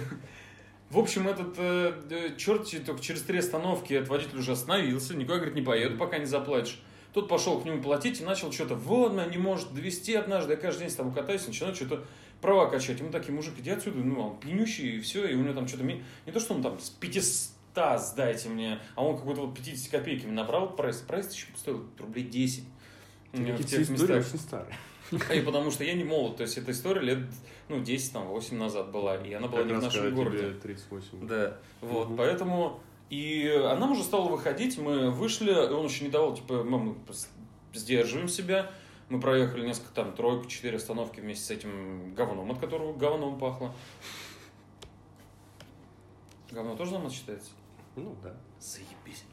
В общем, этот э, э, черт только через три остановки этот водитель уже остановился, никуда, говорит, не поеду, пока не заплатишь. Тот пошел к нему платить и начал что-то, вот, она не может довести однажды, я каждый день с тобой катаюсь, начинаю что-то права качать. Ему такие, мужик, иди отсюда, ну, он пьянющий, и все, и у него там что-то, не то, что он там с 500 сдайте мне, а он какой-то вот 50 копейками набрал прайс, прайс еще стоил рублей 10. У него в Эти тех истории местах. очень старые. И потому что я не молод, то есть эта история лет, ну, 10, там, 8 назад была, и она была Как не в нашем городе. тебе 38. Да, вот, Мгм. поэтому... И она уже стала выходить, мы вышли, и он еще не давал, типа, мы, сдерживаем себя. Мы проехали несколько, там, тройку, четыре остановки вместе с этим говном, от которого говном пахло. Говно тоже нам считается? Ну да. Заебись.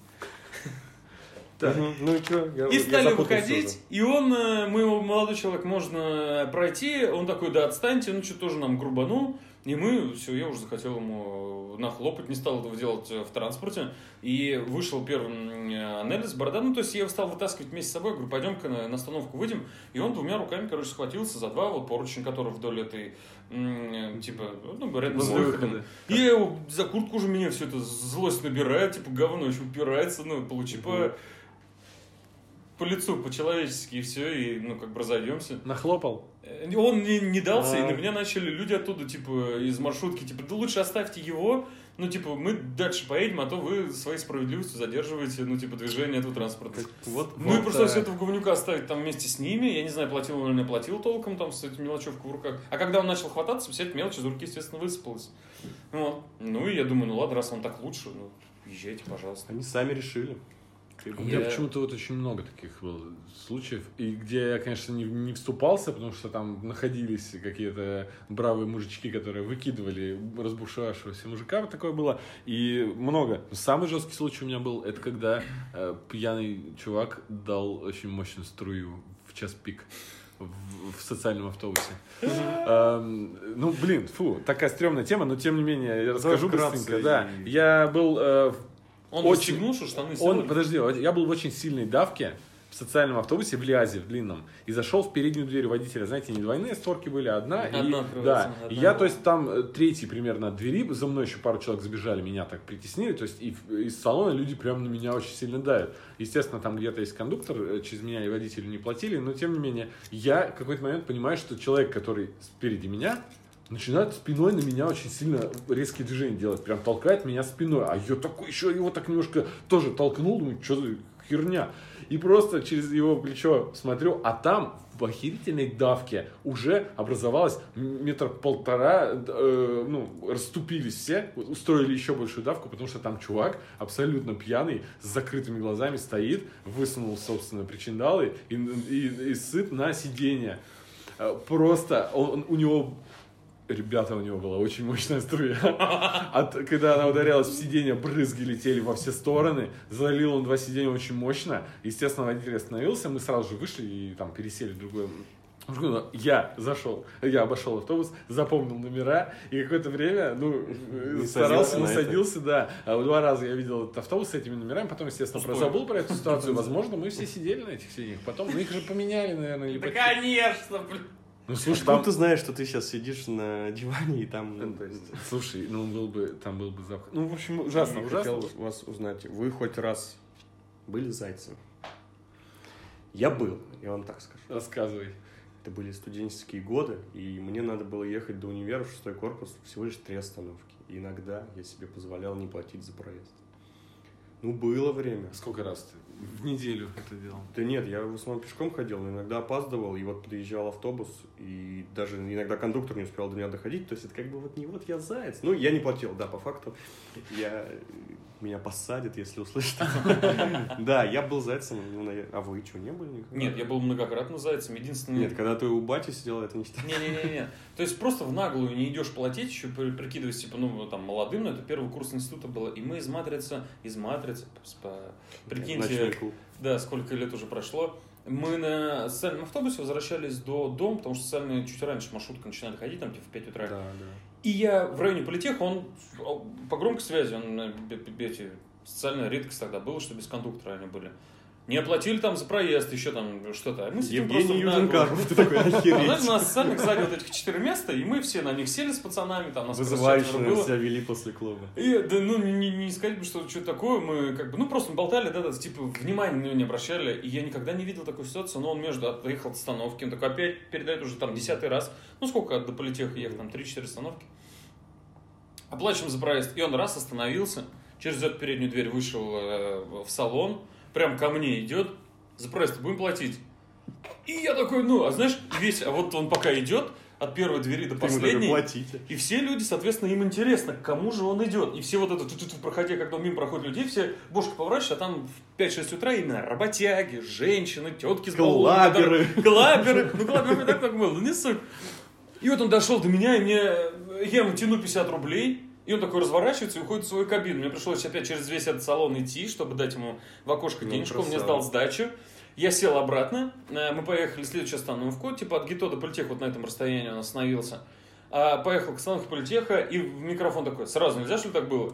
Мгм. Ну и что? И стали выходить, и он, э, мы, его, молодой человек, можно пройти, он такой, да, отстаньте, ну что, тоже нам грубанул, и мы, все, я уже захотел ему нахлопать, не стал этого делать э, в транспорте, и вышел первым э, Анелис, Борода, ну, то есть я его стал вытаскивать вместе с собой, говорю, пойдем-ка на, на остановку выйдем, и он двумя руками, короче, схватился за два вот поручня, которые вдоль этой, э, типа, ну, рядом с Возле выходом. И я его за куртку уже меня все это злость набирает, типа говно еще упирается, ну, получи по, по лицу, по-человечески, и все, и, ну, как бы разойдемся. Нахлопал? Э, Он не, не дался, и А. на меня начали люди оттуда, типа, из маршрутки, типа, да лучше оставьте его, ну, типа, мы дальше поедем, а то вы своей справедливостью задерживаете, ну, типа, движение этого транспорта. Вот, Ну и Вот пришлось так. этого говнюка оставить там вместе с ними. Я не знаю, платил он или не платил толком там с этим мелочевкой в руках. А когда он начал хвататься, вся эта мелочь из руки, естественно, высыпалась. Вот. Ну и я думаю, ну ладно, раз он так лучше, ну езжайте, пожалуйста. Они сами решили. Ты У меня Я- почему-то вот очень много таких было случаев, и где я, конечно, не, не вступался, потому что там находились какие-то бравые мужички, которые выкидывали разбушевавшегося мужика, вот такое было, и много. Но Самый жесткий случай у меня был, это когда э, пьяный чувак дал очень мощную струю в час пик в, в социальном автобусе. Эм, ну, блин, фу, такая стрёмная тема, но тем не менее, я расскажу вкратце быстренько. Да, я был э, в Он Очень- расстегнул, что штаны он, подожди, я был в очень сильной давке в социальном автобусе в Лиазе, в длинном, и зашел в переднюю дверь водителя. Знаете, не двойные створки были, а одна. и, Одна открывается, да, одна. и я, то есть, там э, третий примерно от двери, за мной еще пару человек забежали, меня так притеснили, то есть, и из салона люди прям на меня очень сильно давят. Естественно, там где-то есть кондуктор, э, через меня и водителю не платили, но, тем не менее, я в какой-то момент понимаю, что человек, который спереди меня, начинает спиной на меня очень сильно резкие движения делать. Прям толкает меня спиной. А я такой еще его так немножко тоже толкнул. Думаю, что за херня. И просто через его плечо смотрю, а там в охерительной давке уже образовалось метр полтора, э, ну, расступились все, устроили еще большую давку, потому что там чувак абсолютно пьяный, с закрытыми глазами стоит, высунул, собственно, причиндалы и, и, и сыт на сиденье. Э, просто он, у него Ребята, у него была очень мощная струя. *laughs* От, когда она ударялась в сиденье, брызги летели во все стороны. Залил он два сиденья очень мощно. Естественно, водитель остановился, мы сразу же вышли и там пересели в другое я зашел, я обошел автобус, запомнил номера, и какое-то время, ну, не старался, не садился, да. А два раза я видел этот автобус с этими номерами, потом, естественно, про забыл про эту ситуацию. *laughs* Возможно, мы все сидели на этих сиденьях. Потом мы их же поменяли, наверное. Или да, конечно, блин. Ну, слушай, там... ты знаешь, что ты сейчас сидишь на диване и там... Ну, то есть... Слушай, ну, был бы, там был бы запах. Ну, в общем, ужасно, я ужасно. хотел вас узнать, вы хоть раз были зайцем? Я был, я вам так скажу. Рассказывай. Это были студенческие годы, и мне надо было ехать до универа в шестой корпус всего лишь три остановки. И иногда я себе позволял не платить за проезд. Ну, было время. Сколько раз ты в неделю это делал? Да нет, я в основном пешком ходил, но иногда опаздывал, и вот подъезжал автобус, и даже иногда кондуктор не успел до меня доходить, то есть это как бы вот не вот я заяц. Ну, я не платил, да, по факту. Я меня посадят, если услышат. *laughs* Да, я был зайцем, а вы что, не были никогда? Нет, я был многократно зайцем, единственное... Нет, когда ты у бати сидел, это не считается. Не-не-не, то есть просто в наглую не идешь платить, еще прикидываясь, типа, ну, там, молодым, но это первый курс института было, и мы из матрицы, из матрицы, прикиньте, да, сколько лет уже прошло, мы на социальном автобусе возвращались до дома, потому что социальные чуть раньше маршрутка начинали ходить, там типа в 5 утра. Да, да. И я в районе политеха, он по громкой связи, он эти, социальная редкость тогда была, что без кондуктора они были. Не оплатили там за проезд, еще там что-то. Мы сидим Евгений Юженкаров, ты такой охереть. У нас социальных сзади вот этих четыре места, и мы все на них сели с пацанами, там нас Вызывающе себя вели после клуба. И, да, ну, не, не сказать, что что такое, мы как бы, ну, просто болтали, да, да, типа, внимания на него не обращали, и я никогда не видел такой ситуации, но он между, отъехал от остановки, он такой опять передает уже там десятый раз, ну, сколько до политеха ехал, там, три-четыре остановки. Оплачиваем за проезд, и он раз остановился, через эту переднюю дверь вышел э, в салон, прям ко мне идет, за проезд будем платить. И я такой, ну, а знаешь, весь, а вот он пока идет, от первой двери до последней. И все люди, соответственно, им интересно, к кому же он идет. И все вот это, тут проходя, когда мимо проходят людей, все бошки поворачивают, а там в 5-6 утра именно работяги, женщины, тетки с Глаберы. Глаберы. Ну, глаберы так так было, ну не суть. И вот он дошел до меня, и мне, я ему тяну 50 рублей, и он такой разворачивается и уходит в свою кабину. Мне пришлось опять через весь этот салон идти, чтобы дать ему в окошко ну, денежку. Он мне сдал сдачу. Я сел обратно. Э, мы поехали в следующую остановку. Типа от ГИТО до Политеха вот на этом расстоянии он остановился. А, поехал к остановке Политеха, и в микрофон такой, сразу нельзя, что ли, так было?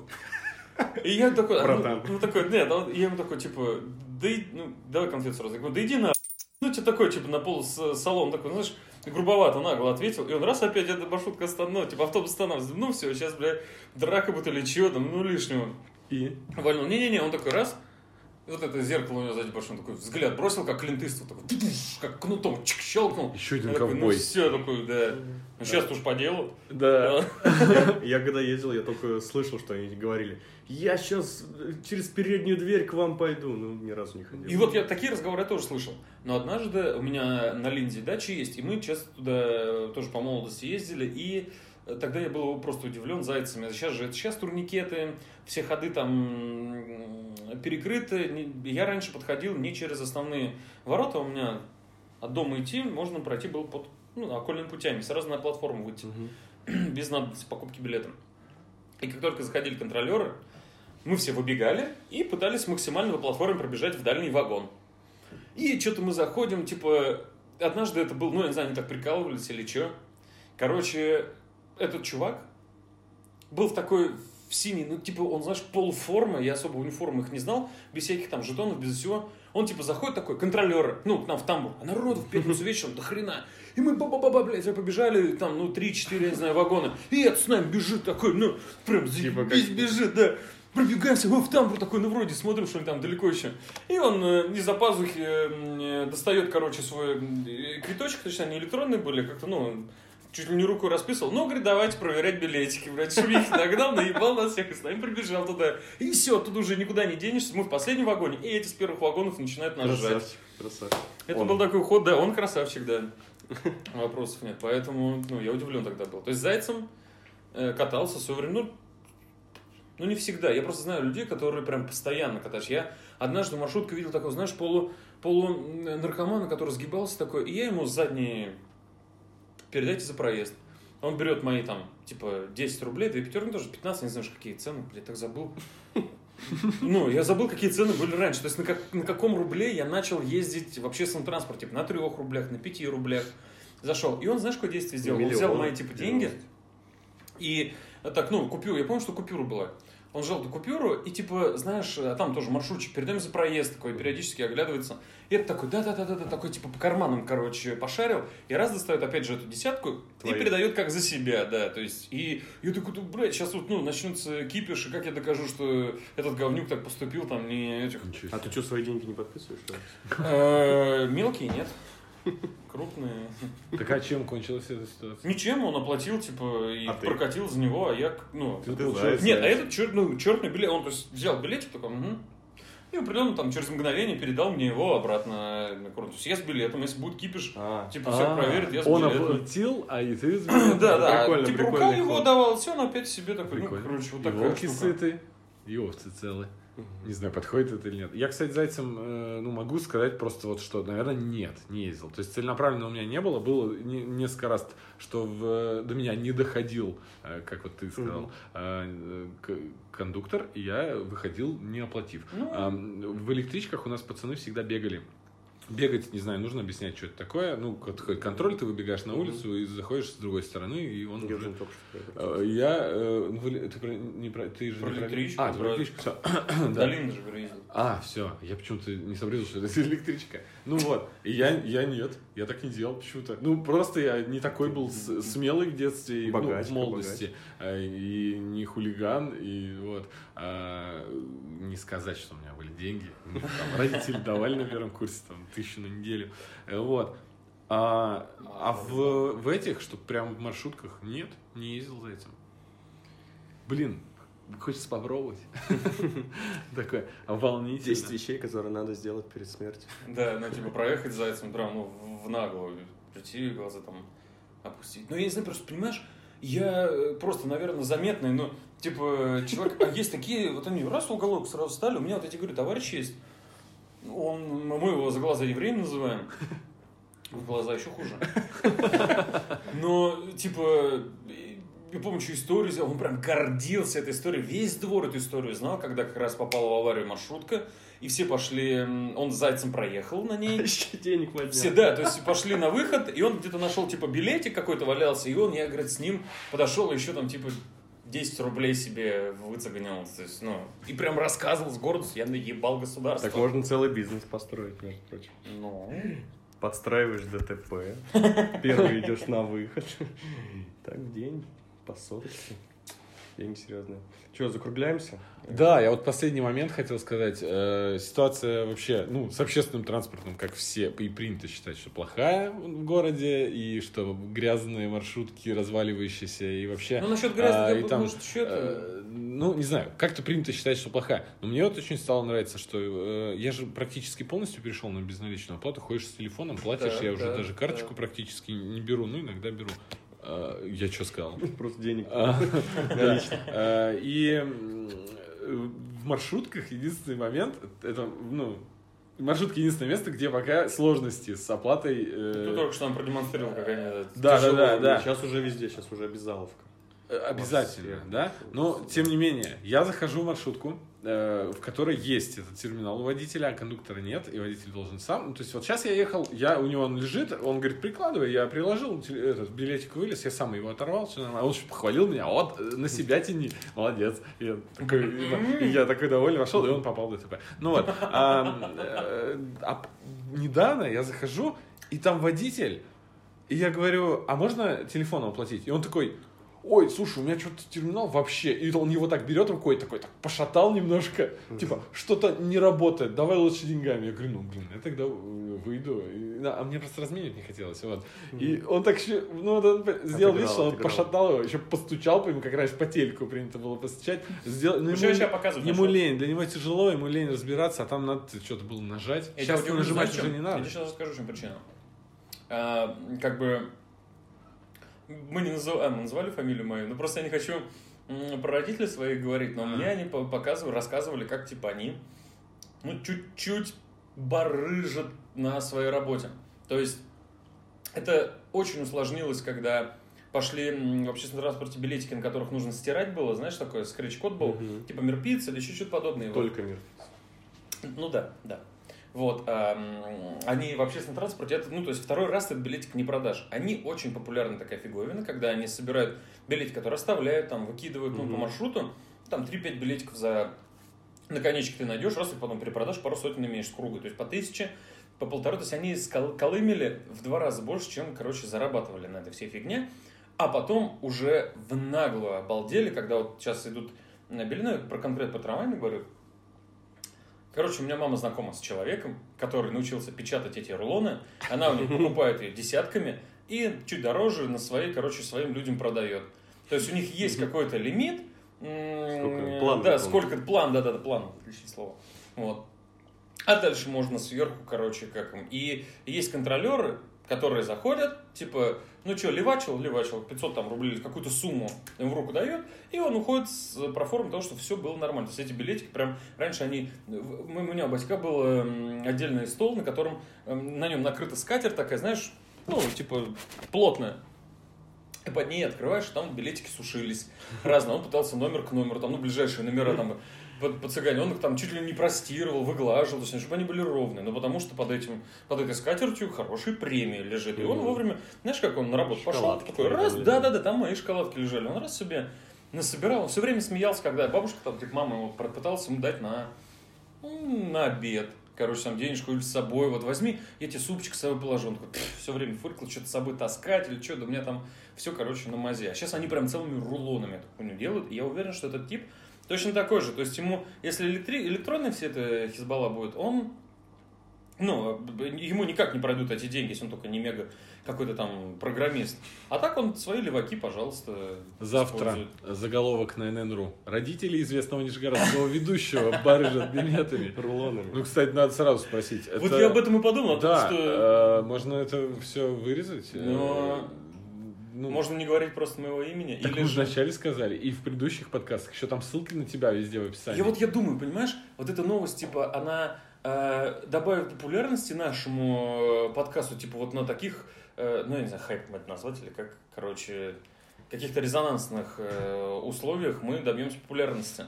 И я такой, а, ну, ну, такой, нет, я ему такой, типа, да, ну, давай конфет сразу. Я говорю, да иди на ну, тебе такой, типа, на пол салон такой, знаешь, грубовато, нагло ответил. И он раз опять эта маршрутка остановил, типа, автобус останавливается. Ну, все, сейчас, бля, драка будет или чего там, ну, лишнего. И? Вальнул. Не-не-не, он такой раз, вот это зеркало у него сзади пошло, такой взгляд бросил, как клинтыство, такой, как кнутом чик, щелкнул. Еще один такой, ковбой. Ну все, такой, да. Ну сейчас уж по делу. Да. Я когда ездил, я только слышал, что они говорили, я сейчас через переднюю дверь к вам пойду. Ну, ни разу не ходил. И вот я такие разговоры тоже слышал. Но однажды у меня на Линде дача есть, и мы часто туда тоже по молодости ездили, и тогда я был просто удивлен зайцами. Сейчас же, сейчас турникеты, все ходы там перекрыты. Я раньше подходил не через основные ворота, у меня от дома идти можно пройти было под ну, окольными путями, сразу на платформу выйти, угу. *clears throat* без надобности покупки билета. И как только заходили контролеры, мы все выбегали и пытались максимально по платформе пробежать в дальний вагон. И что-то мы заходим, типа, однажды это был, ну, я не знаю, они так прикалывались или что. Короче, этот чувак был в такой в синий, ну, типа, он, знаешь, полуформа, я особо униформы их не знал, без всяких там жетонов, без всего. Он, типа, заходит такой, контролер, ну, к нам в тамбур, а народу в пятницу вечером до хрена. И мы ба-ба-ба, блядь, побежали, там, ну, 3-4, я не знаю, вагона. И этот с нами бежит такой, ну, прям типа, как... бежит, да пробегаемся, мы в тамбур такой, ну вроде смотрим, что ли там далеко еще. И он э, из-за пазухи э, достает, короче, свой э, квиточек, точнее, они электронные были, как-то, ну, чуть ли не руку расписывал. Ну, говорит, давайте проверять билетики. Блядь, шумихи нагнал, наебал нас всех, и с нами прибежал туда. И все, тут уже никуда не денешься. Мы в последнем вагоне, и эти с первых вагонов начинают нас жать. Красавчик, красавчик. Это Он. был такой ход, да, он красавчик, да. *laughs* Вопросов нет. Поэтому, ну, я удивлен тогда был. То есть зайцем э, катался в свое время, ну, ну, не всегда. Я просто знаю людей, которые прям постоянно катаются. Я однажды в маршрутке видел такого, знаешь, полу, полу наркомана, который сгибался такой, и я ему задние передайте за проезд. Он берет мои там, типа, 10 рублей, две пятерки, ну, тоже 15, не знаешь, какие цены, блядь, так забыл. Ну, я забыл, какие цены были раньше. То есть на, как, на каком рубле я начал ездить в общественном транспорте. Типа, на трех рублях, на пяти рублях. Зашел. И он, знаешь, какое действие сделал? Он взял Миллион. мои, типа, деньги и так, ну, купюру. Я помню, что купюра была. Он взял эту купюру и, типа, знаешь, а там тоже маршрутчик, передаем за проезд такой, периодически оглядывается. И это такой, да-да-да-да, такой, типа, по карманам, короче, пошарил. И раз достает, опять же, эту десятку Твою. и передает как за себя, да, то есть. И я такой, «Да, блядь, сейчас вот, ну, начнется кипиш, и как я докажу, что этот говнюк так поступил, там, не этих... А ты что, свои деньги не подписываешь? Э, Мелкие нет. Крупные. Так а чем кончилась эта ситуация? Ничем он оплатил, типа, и А ты? прокатил за него, а я, ну... Ты Ты заяц. Нет, а этот черт, ну, черный билет, он то есть, взял билетик такой, угу. И определенно там через мгновение передал мне его обратно на курс. То есть я с билетом, если будет кипиш, А, типа все А, проверит, я с Он билетом. оплатил, а и ты с *clears throat* Да, билетом? да, Прикольно, типа рука прикольный его давал, все, он опять себе такой, ну, Прикольно. короче, вот И такая волки штука. сыты, и овцы целы. Не знаю, подходит это или нет. Я, кстати, зайцем, э, ну, могу сказать просто вот что, наверное, нет, не ездил. То есть целенаправленно у меня не было. Было не- несколько раз, что в- до меня не доходил, э, как вот ты сказал, э, к- кондуктор, и я выходил, не оплатив. А, в электричках у нас пацаны всегда бегали. Бегать, не знаю, нужно объяснять, что это такое. Ну, контроль, ты выбегаешь на улицу и заходишь с другой стороны, и он я уже только. Э, Я, э, ну, вы- ты, про, не про, ты же Про не электричку, А, про электричку, все. *clears throat* Же ездил. А, все, я почему-то не сообразил, что это *laughs* электричка. Ну вот, и я, я нет, я так не делал почему-то. Ну, просто я не такой был смелый в детстве, и, ну, в молодости, э, и не хулиган, и вот. А, не сказать, что у меня были деньги. Ну, там родители давали на первом курсе там, тысячу на неделю. Э, Вот. А, а в, в этих, что прям в маршрутках, нет, не ездил за этим. Блин, хочется попробовать. *laughs* Такое волнительно. 10 вещей, которые надо сделать перед смертью. Да, ну, типа, проехать зайцем прям, ну, в- наглую, прийти, глаза там опустить. Ну, я не знаю, просто, понимаешь, я э, просто, наверное, заметный, но, типа, человек, а есть такие, вот они раз уголок сразу стали, у меня вот эти, говорю, товарищ есть, он, мы его за глаза евреем называем, в глаза еще хуже. Но, типа, я помню, что историю сделал, он прям гордился этой историей, весь двор эту историю знал, когда как раз попала в аварию маршрутка, и все пошли, он с зайцем проехал на ней, *laughs* Еще денег поднял. все, да, то есть пошли на выход, и он где-то нашел, типа, билетик какой-то валялся, и он, я, говорит, с ним подошел, и еще там, типа, 10 рублей себе выцегонил, то есть, ну, и прям рассказывал с гордостью, я наебал государство. Так можно целый бизнес построить, между прочим. Ну, Подстраиваешь ДТП, *laughs* первый идешь на выход. *laughs* Так, в день по соточке. Деньги серьезные. Че, закругляемся? Да, я вот последний момент хотел сказать. Э, ситуация вообще, ну, с общественным транспортом, как все, и принято считать, что плохая в городе, и что грязные маршрутки, разваливающиеся, и вообще... ну насчет а, грязи, и я там, может, еще это... э, ну, не знаю, как-то принято считать, что плохая. Но мне вот очень стало нравиться, что э, я же практически полностью перешел на безналичную оплату, ходишь с телефоном, платишь, Да, я уже да, даже карточку да. практически не беру, ну, иногда беру. Э, я что сказал? *laughs* Просто денег. А. *laughs* А, И в маршрутках единственный момент, это, ну, маршрутки единственное место, где пока сложности с оплатой. э, Ты только что нам продемонстрировал, как они... это, Да, да, да, да. Сейчас уже везде, сейчас уже обязаловка. Э, Обязательно, да. Но, тем не менее, я захожу в маршрутку, э, в которой есть этот терминал у водителя, а кондуктора нет, и водитель должен сам. Ну, то есть, вот сейчас я ехал, я, у него он лежит, он говорит, прикладывай, я приложил, этот билетик вылез, я сам его оторвал, все нормально. Он еще похвалил меня, вот, э, на себя тяни, молодец. Я такой, я такой довольный вошел, и он попал в ДТП. Ну вот, а, а недавно я захожу, и там водитель, и я говорю, а можно телефоном оплатить? И он такой, ой, слушай, у меня что-то терминал вообще. И он его так берет рукой, такой, так пошатал немножко. Типа, что-то не работает, давай лучше деньгами. Я говорю, ну, блин, я тогда э, выйду. И, а мне просто разменить не хотелось. Вот. И он так еще, ну, вот он сделал вид, что он отыграл. пошатал его, еще постучал по нему, как раз по телеку принято было постучать. Сделал, ну, Еще ему, сейчас показывают. ему лень, для него тяжело, ему лень разбираться, а там надо что-то было нажать. Я Сейчас нажимать уже не Я надо. тебе сейчас расскажу, в чем причина. А, как бы мы не назов- а, мы называли фамилию мою, но просто я не хочу про родителей своих говорить, но мне они по- показывали, рассказывали, как типа они ну, чуть-чуть барыжат на своей работе. То есть это очень усложнилось, когда пошли в общественном транспорте билетики, на которых нужно стирать было, знаешь, такой скретч-код был, Мгм. типа мирпицца или еще что-то подобное. Только мир. Ну да, да. Вот, ам, они в общественном транспорте, это, ну, то есть второй раз этот билетик не продашь. Они очень популярна такая фиговина, когда они собирают билетик, который оставляют, там, выкидывают, ну, по Мгм. маршруту, там 3-5 билетиков за наконечник ты найдешь, раз их потом перепродашь, пару сотен имеешь с круга, то есть по тысяче, по полторы, то есть они скол- колымели в два раза больше, чем, короче, зарабатывали на этой всей фигне, а потом уже в наглую обалдели, когда вот сейчас идут на Белиной, про конкрет по трамваям говорю, Короче, у меня мама знакома с человеком, который научился печатать эти рулоны. Она у них покупает ее десятками и чуть дороже на свои, короче, своим людям продает. То есть у них есть какой-то лимит. Сколько? План Да, сколько план, да, да, да, план, отличное слово. Вот. А дальше можно сверху, короче, как им. И есть контролеры, которые заходят, типа, ну что, левачил, левачил, 500 там рублей, какую-то сумму им в руку дает, и он уходит с проформой того, что все было нормально. То есть эти билетики прям, раньше они, у меня у Баська был эм, отдельный стол, на котором, эм, на нем накрыта скатерть такая, знаешь, ну, типа, плотная. И под ней открываешь, там билетики сушились разные. Он пытался номер к номеру, там, ну, ближайшие номера там по, по цыгане. Он их там чуть ли не простировал, выглаживал, то есть, чтобы они были ровные. Но потому что под этим, под этой скатертью хорошая премия лежит. И он вовремя, знаешь, как он на работу пошел, Шоколадки такой, там раз, да-да-да, там мои шоколадки лежали. Он раз себе насобирал, он все время смеялся, когда бабушка, там, типа, мама его пыталась ему дать на, ну, на обед. Короче, там денежку или с собой, вот возьми, я тебе супчик с собой положу. Он такой, все время фыркал, что-то с собой таскать или что, да у меня там все, короче, на мазе. А сейчас они прям целыми рулонами хуйню делают, и я уверен, что этот тип точно такой же. То есть ему, если электри- электронный все это Хизбалла будет, он, ну, ему никак не пройдут эти деньги, если он только не мега какой-то там программист. А так он свои леваки, пожалуйста, Завтра использует. заголовок на ННРУ. Родители известного нижегородского ведущего *laughs* барыжат билетами. Рулонами. Ну, кстати, надо сразу спросить. Вот я об этом и подумал, том, Да, что э, можно это все вырезать. Но- ну, можно не говорить просто моего имени. Так или мы же... вначале сказали, и в предыдущих подкастах, еще там ссылки на тебя везде в описании. Я вот я думаю, понимаешь, вот эта новость, типа, она э, добавит популярности нашему э, подкасту, типа, вот на таких, э, ну, я не знаю, хайпом это назвать, или как, короче, каких-то резонансных э, условиях мы добьемся популярности.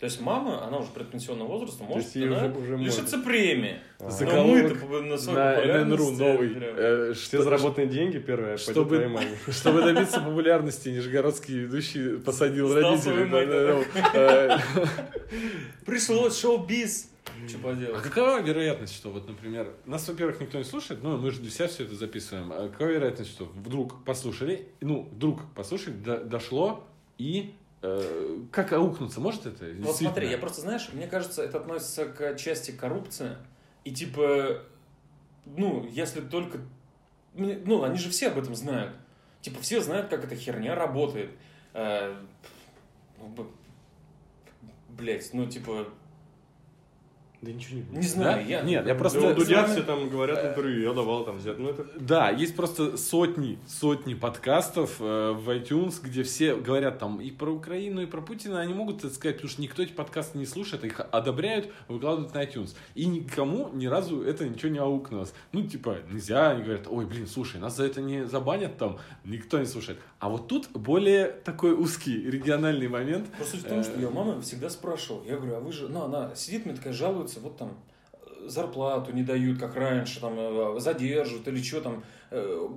То есть мама, она уже предпенсионного возраста, может она уже- уже лишиться премии. А. Но мы-то по- на популярности новый. прям- э, Все что- заработанные деньги первое Чтобы- пойдет твоей маме. *laughs* Чтобы добиться популярности, нижегородский ведущий посадил родителей. да, да. да, да. Пришлось шоу-биз. Что А поделать? какова вероятность, что вот, например, нас, во-первых, никто не слушает, ну, мы же для себя все это записываем. А какова вероятность, что вдруг послушали, ну, вдруг послушали, до- дошло, и э, как аукнуться? Может это? Вот смотри, я просто, знаешь, мне кажется, это относится к части коррупции. И типа, ну, если только... Ну, они же все об этом знают. Типа, все знают, как эта херня работает. Э, ну, Блять, ну, типа, Да ничего не не знаю, Да? я... Нет, я просто- Да, у Дудя все там говорят интервью, я давал там взять. Ну это Да, есть просто сотни, сотни подкастов э, в iTunes, где все говорят там и про Украину, и про Путина. Они могут это сказать, потому что никто эти подкасты не слушает, их одобряют, выкладывают на iTunes. И никому ни разу это ничего не аукнулось. Ну, типа, нельзя, они говорят, ой, блин, слушай, нас за это не забанят там, никто не слушает. А вот тут более такой узкий региональный момент. Просто в том, что я мама всегда спрашивал. Я говорю, а вы же... Ну, она сидит, мне такая жалуется, вот там э, зарплату не дают, как раньше, там, э, задерживают или что там. э,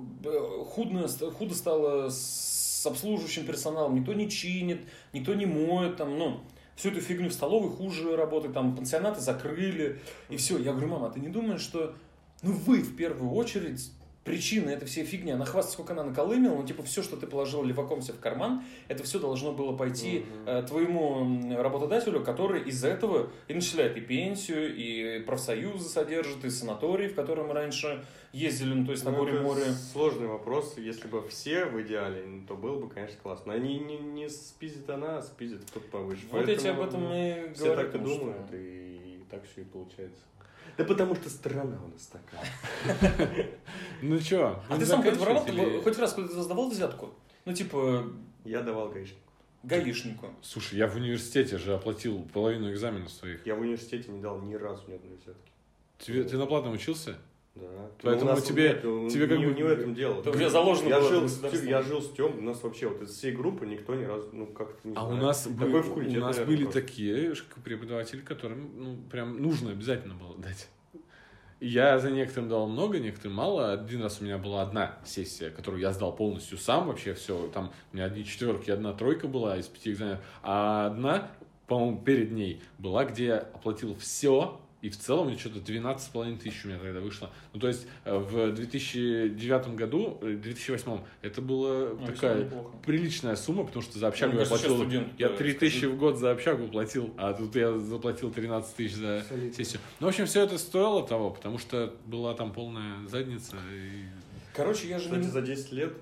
Худно, худо стало с обслуживающим персоналом. Никто не чинит, никто не моет, там, ну, всю эту фигню в столовой хуже работает, там, пансионаты закрыли, и все. Я говорю, мама, а ты не думаешь, что, ну, вы в первую очередь причина этой всей фигни, она хвастает, сколько она наколымила, но типа все, что ты положил леваком себе в карман, это все должно было пойти Мгм. э, твоему работодателю, который из-за этого и начисляет и пенсию, и профсоюзы содержит, и санаторий, в который мы раньше ездили, ну то есть на Ну, горе это море. Сложный вопрос. Если бы все в идеале, то было бы, конечно, классно. Они не, не спиздит она, а спиздит кто-то повыше. Вот я тебе об Поэтому, этом и Все говорю. так и потому что- думают, и так все и получается. Да потому что страна у нас такая. *laughs* Ну чё? А ты сам хоть воровал, хоть раз куда-то сдавал взятку? Ну типа Я давал гаишник. гаишнику. Слушай, я в университете же оплатил половину экзаменов своих. Я в университете не дал ни разу ни одной взятки. Тебе, ты на платном учился? Да. Поэтому Ну, нас тебе- нет, тебе как не, бы- не в этом дело. У тебя заложено я было жил, я жил с Тем, у нас вообще вот из всей группы никто ни разу, ну как-то не А знаю. у нас, Такой бы- факультет, у нас наверное, были просто. такие преподаватели, которым ну, прям нужно обязательно было дать. Я за некоторым дал много, некоторым мало. Один раз у меня была одна сессия, которую я сдал полностью сам вообще все. Там у меня одни четверки, одна тройка была из пяти экзаменов. А одна, по-моему, перед ней была, где я оплатил все. И в целом мне что-то 12,5 тысяч у меня тогда вышло. Ну, то есть э, в 2009 году, э, 2008 это была Ну, такая приличная сумма, потому что за общагу Мне я платил... студент, я да, 3 скажи. тысячи в год за общагу платил, а тут я заплатил 13 тысяч за сессию. Ну, в общем, все это стоило того, потому что была там полная задница. И... Короче, я же Кстати, не... за 10 лет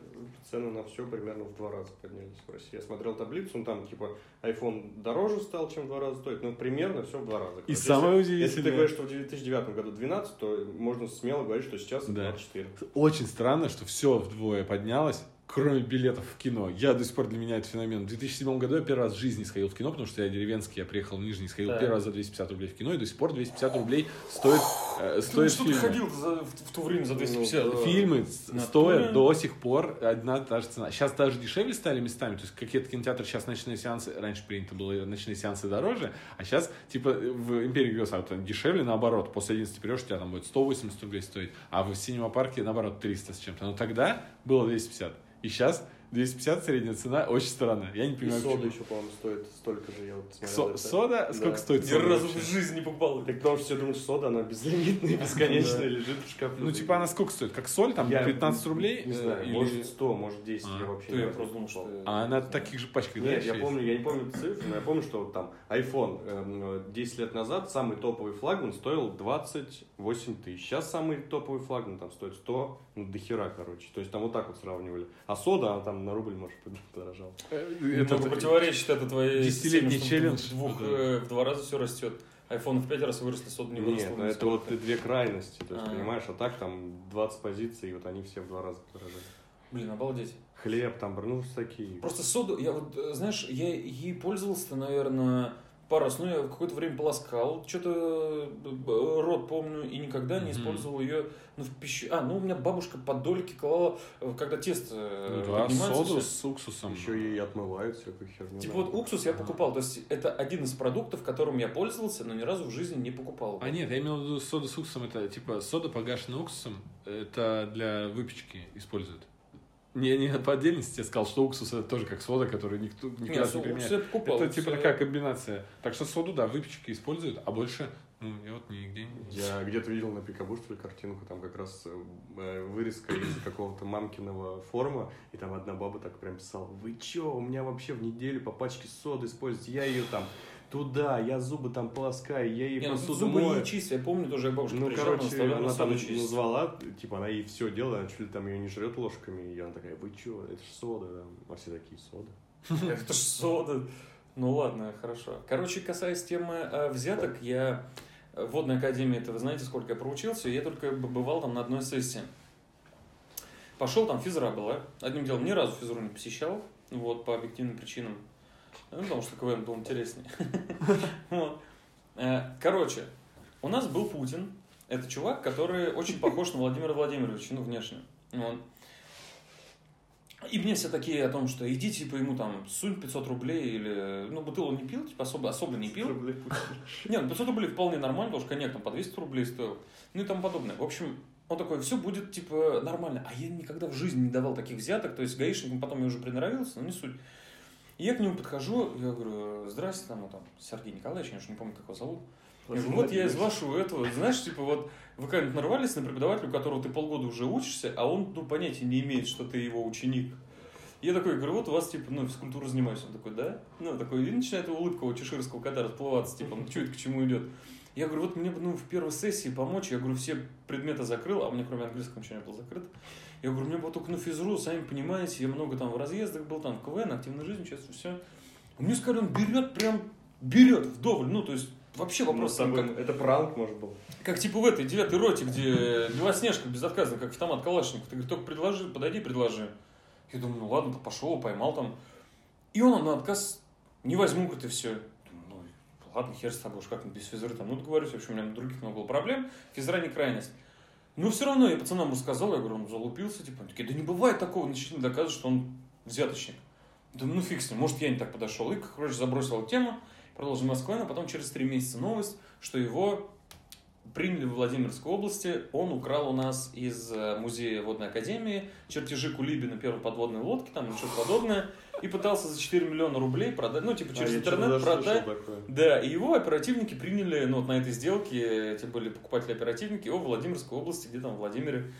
цены на все примерно в два раза поднялись в России. Я смотрел таблицу, ну там типа iPhone дороже стал, чем в два раза стоит, ну примерно все в два раза. И Короче, самое если, Если удивительное- ты говоришь, что в 2009 году 12, то можно смело говорить, что сейчас Да. 24. Очень странно, что все вдвое поднялось, кроме билетов в кино. Я до сих пор для меня это феномен. В 2007 году я первый раз в жизни сходил в кино, потому что я деревенский, я приехал в Нижний, сходил Да. первый раз за 250 рублей в кино, и до сих пор 250 рублей стоит, э, Ты стоит что ты фильмы. ходил за- в, в то время за 250? Ну. Фильмы Натуре. стоят до сих пор одна та же цена. Сейчас даже дешевле стали местами. То есть какие-то кинотеатры сейчас ночные сеансы, раньше принято было ночные сеансы дороже, а сейчас типа в Империи вот, дешевле наоборот. После 11 придешь, у тебя там будет 180 рублей стоить, а в синема парке наоборот 300 с чем-то. Но тогда было 250. И сейчас 250 средняя цена, очень странно. Я не И понимаю, сода почему. еще, по-моему, стоит столько же. Я вот смотрел Со- это. сода? Да. Сколько стоит Ни сода разу вообще? в жизни не покупал. Так потому что все думают, что сода, она безлимитная, *laughs* бесконечная, Да. лежит в шкафу. Ну, типа, она сколько стоит? Как соль, там, Я 15 рублей? Не э, знаю, или- может 100, может 10, А. я вообще не просто думал, что... А она в таких же пачках, Нет, я есть? помню, я не помню цифры, но я помню, что там iPhone эм, 10 лет назад самый топовый флагман стоил 28 тысяч. Сейчас самый топовый флагман там стоит 100, ну до хера, короче. То есть там вот так вот сравнивали. А сода, она там на рубль, может, подорожала. *laughs* Э, Это противоречит это твоей Десятилетний челлендж. двух, э, в два раза все растет. iPhone в пять раз выросли, сода не выросла. Нет, ну это вот две крайности, то есть, А. понимаешь, а так там 20 позиций, и вот они все в два раза подорожали. Блин, обалдеть. Хлеб там, ну, такие. Просто соду, я вот, э, знаешь, я ей пользовался, наверное, пару раз, ну, я какое-то время полоскал, что-то э, рот помню, и никогда не использовал ее ну, в пищу. А, ну, у меня бабушка подольки клала, э, когда тесто э, Ну да, соду с уксусом. Еще и отмывают всякую херню. Типа вот уксус я покупал, то есть это один из продуктов, которым я пользовался, но ни разу в жизни не покупал. А нет, я имел в виду сода с уксусом, это типа сода, погашенная уксусом, это для выпечки используют. Не, не по отдельности я сказал, что уксус это тоже как сода, которую никто никогда Нет, не уксус применяет. я покупал. Это типа я- такая комбинация. Так что соду, да, выпечки используют, а больше, ну, я вот нигде не... Я где-то видел на Пикабу, что ли, картинку, там как раз э, вырезка из какого-то мамкиного форума, и там одна баба так прям писала, вы чё, у меня вообще в неделю по пачке соды используете, я ее там туда, я зубы там полоскаю, я ей Не, ну, посуду зубы мою». не чистят, я помню тоже, я бабушка Ну, приезжала, короче, она на там чистить. назвала, типа, она ей все делала, она чуть ли там ее не жрет ложками, и она такая, вы чё, это ж сода, да. а все такие, сода. *laughs* Это ж сода. Ну ладно, хорошо. Короче, касаясь темы э, взяток, я э, в водной академии, это вы знаете, сколько я проучился, я только бывал там на одной сессии. Пошел, там физра была. Одним делом, ни разу физру не посещал, вот, по объективным причинам. Ну, потому что КВН был интереснее. *laughs* Э, Короче, у нас был Путин. Это чувак, который очень похож на Владимира Владимировича, ну, внешне. И мне все такие о том, что иди, типа, ему там сунь 500 рублей или... Ну, бутылку не пил, типа, особо, особо не пил. Нет, ну 500 рублей вполне нормально, потому что коньяк там по 200 рублей стоил. Ну и тому подобное. В общем, он такой, все будет, типа, нормально. А я никогда в жизни не давал таких взяток. То есть гаишникам потом я уже приноровился, но не суть. И я к нему подхожу, я говорю, здрасте, там, ну, там, Сергей Николаевич, я уж не помню, как его зовут. Я говорю, вот я из вашего этого, знаешь, типа вот вы когда-нибудь нарвались на преподавателя, у которого ты полгода уже учишься, а он, ну, понятия не имеет, что ты его ученик. Я такой говорю, вот у вас, типа, ну, физкультуру занимаюсь. Он такой, да? Ну, такой, и начинает улыбка у чеширского кота расплываться, типа, ну, что это к чему идет? Я говорю, вот мне бы, ну, в первой сессии помочь. Я говорю, все предметы закрыл, а у меня кроме английского ничего не было закрыто. Я говорю, мне бы только на физру, сами понимаете, я много там в разъездах был, там в КВН, активной жизни, сейчас все. Мне сказали, он берет прям, берет вдоволь, ну, то есть, вообще вопрос там, как, Это пранк, может, был. как типа в этой девятой роте, где Белоснежка безотказно, как автомат Калашников. Ты говоришь, только предложи, подойди, предложи. Я думаю, ну ладно, пошел, поймал там. И он на отказ не возьму, как это все. Думаю, ну ладно, хер с тобой, уж как без физры там. Ну договорюсь, в общем, у меня других много было проблем. Физра не крайность. Но все равно я пацанам рассказал, я говорю, он залупился, типа, они такие, да не бывает такого, начали доказывать, что он взяточник. Думаю, ну фиг с ним, может я не так подошел. И, короче, забросил тему, продолжил Москву, а потом через три месяца новость, что его приняли в Владимирской области. Он украл у нас из э, музея водной академии чертежи Кулибина первой подводной лодки, там или что-то подобное, и пытался за 4 миллиона рублей продать, ну, типа, через интернет продать. Да, и его оперативники приняли, ну, вот на этой сделке, эти были покупатели-оперативники, его в Владимирской области, где там в Владимире.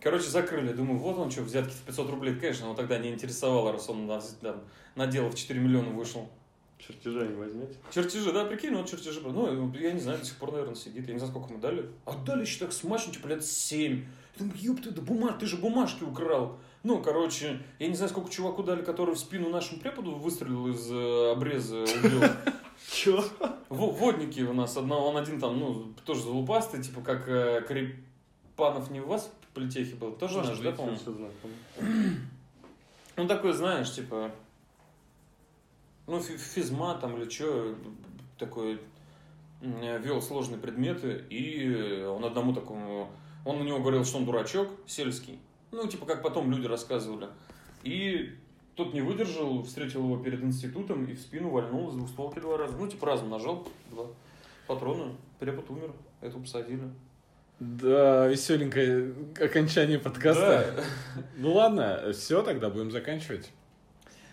Короче, закрыли. Думаю, вот он что, взятки в 500 рублей, конечно, его тогда не интересовало, раз он на, там, на дело в 4 миллиона вышел. Чертежа не возьмете? Чертежи, да, прикинь, вот чертежи. Ну, я не знаю, до сих пор, наверное, сидит. Я не знаю, сколько мы дали. Отдали еще так смачно, типа лет 7. Я думаю, ёб ты, да бумаг, ты же бумажки украл. Ну, короче, я не знаю, сколько чуваку дали, который в спину нашему преподу выстрелил из э, обреза, убил. *laughs* Чё? Во- Водники у нас, одна, он один там, ну, тоже залупастый, типа как э, Карипанов не у вас в политехе был, тоже наш, да, по-моему? Ну, *clears throat* такой, знаешь, типа, ну, фи- физма там или что, такой, вел сложные предметы, и он одному такому, он на него говорил, что он дурачок, сельский, ну, типа, как потом люди рассказывали, и тот не выдержал, встретил его перед институтом и в спину вальнул с двустволки два раза, ну, типа, разом нажал, два патрона, препод умер, эту посадили. Да, веселенькое окончание подкаста. Да. Ну ладно, все, тогда будем заканчивать.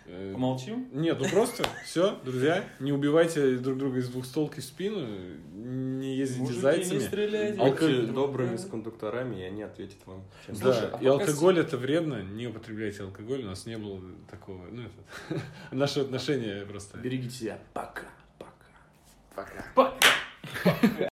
Э, Помолчим? Нет, ну просто *laughs* все, друзья, не убивайте друг друга из двухстолки в спину, не ездите Мужики, зайцами. не стреляйте. Алко- добрыми с кондукторами, и они ответят вам. честно. Да, Слушай, а и пока алкоголь это вредно, не употребляйте алкоголь, у нас не было такого, ну это, *laughs* наши отношения просто. Берегите себя. Пока. Пока. Пока. Пока.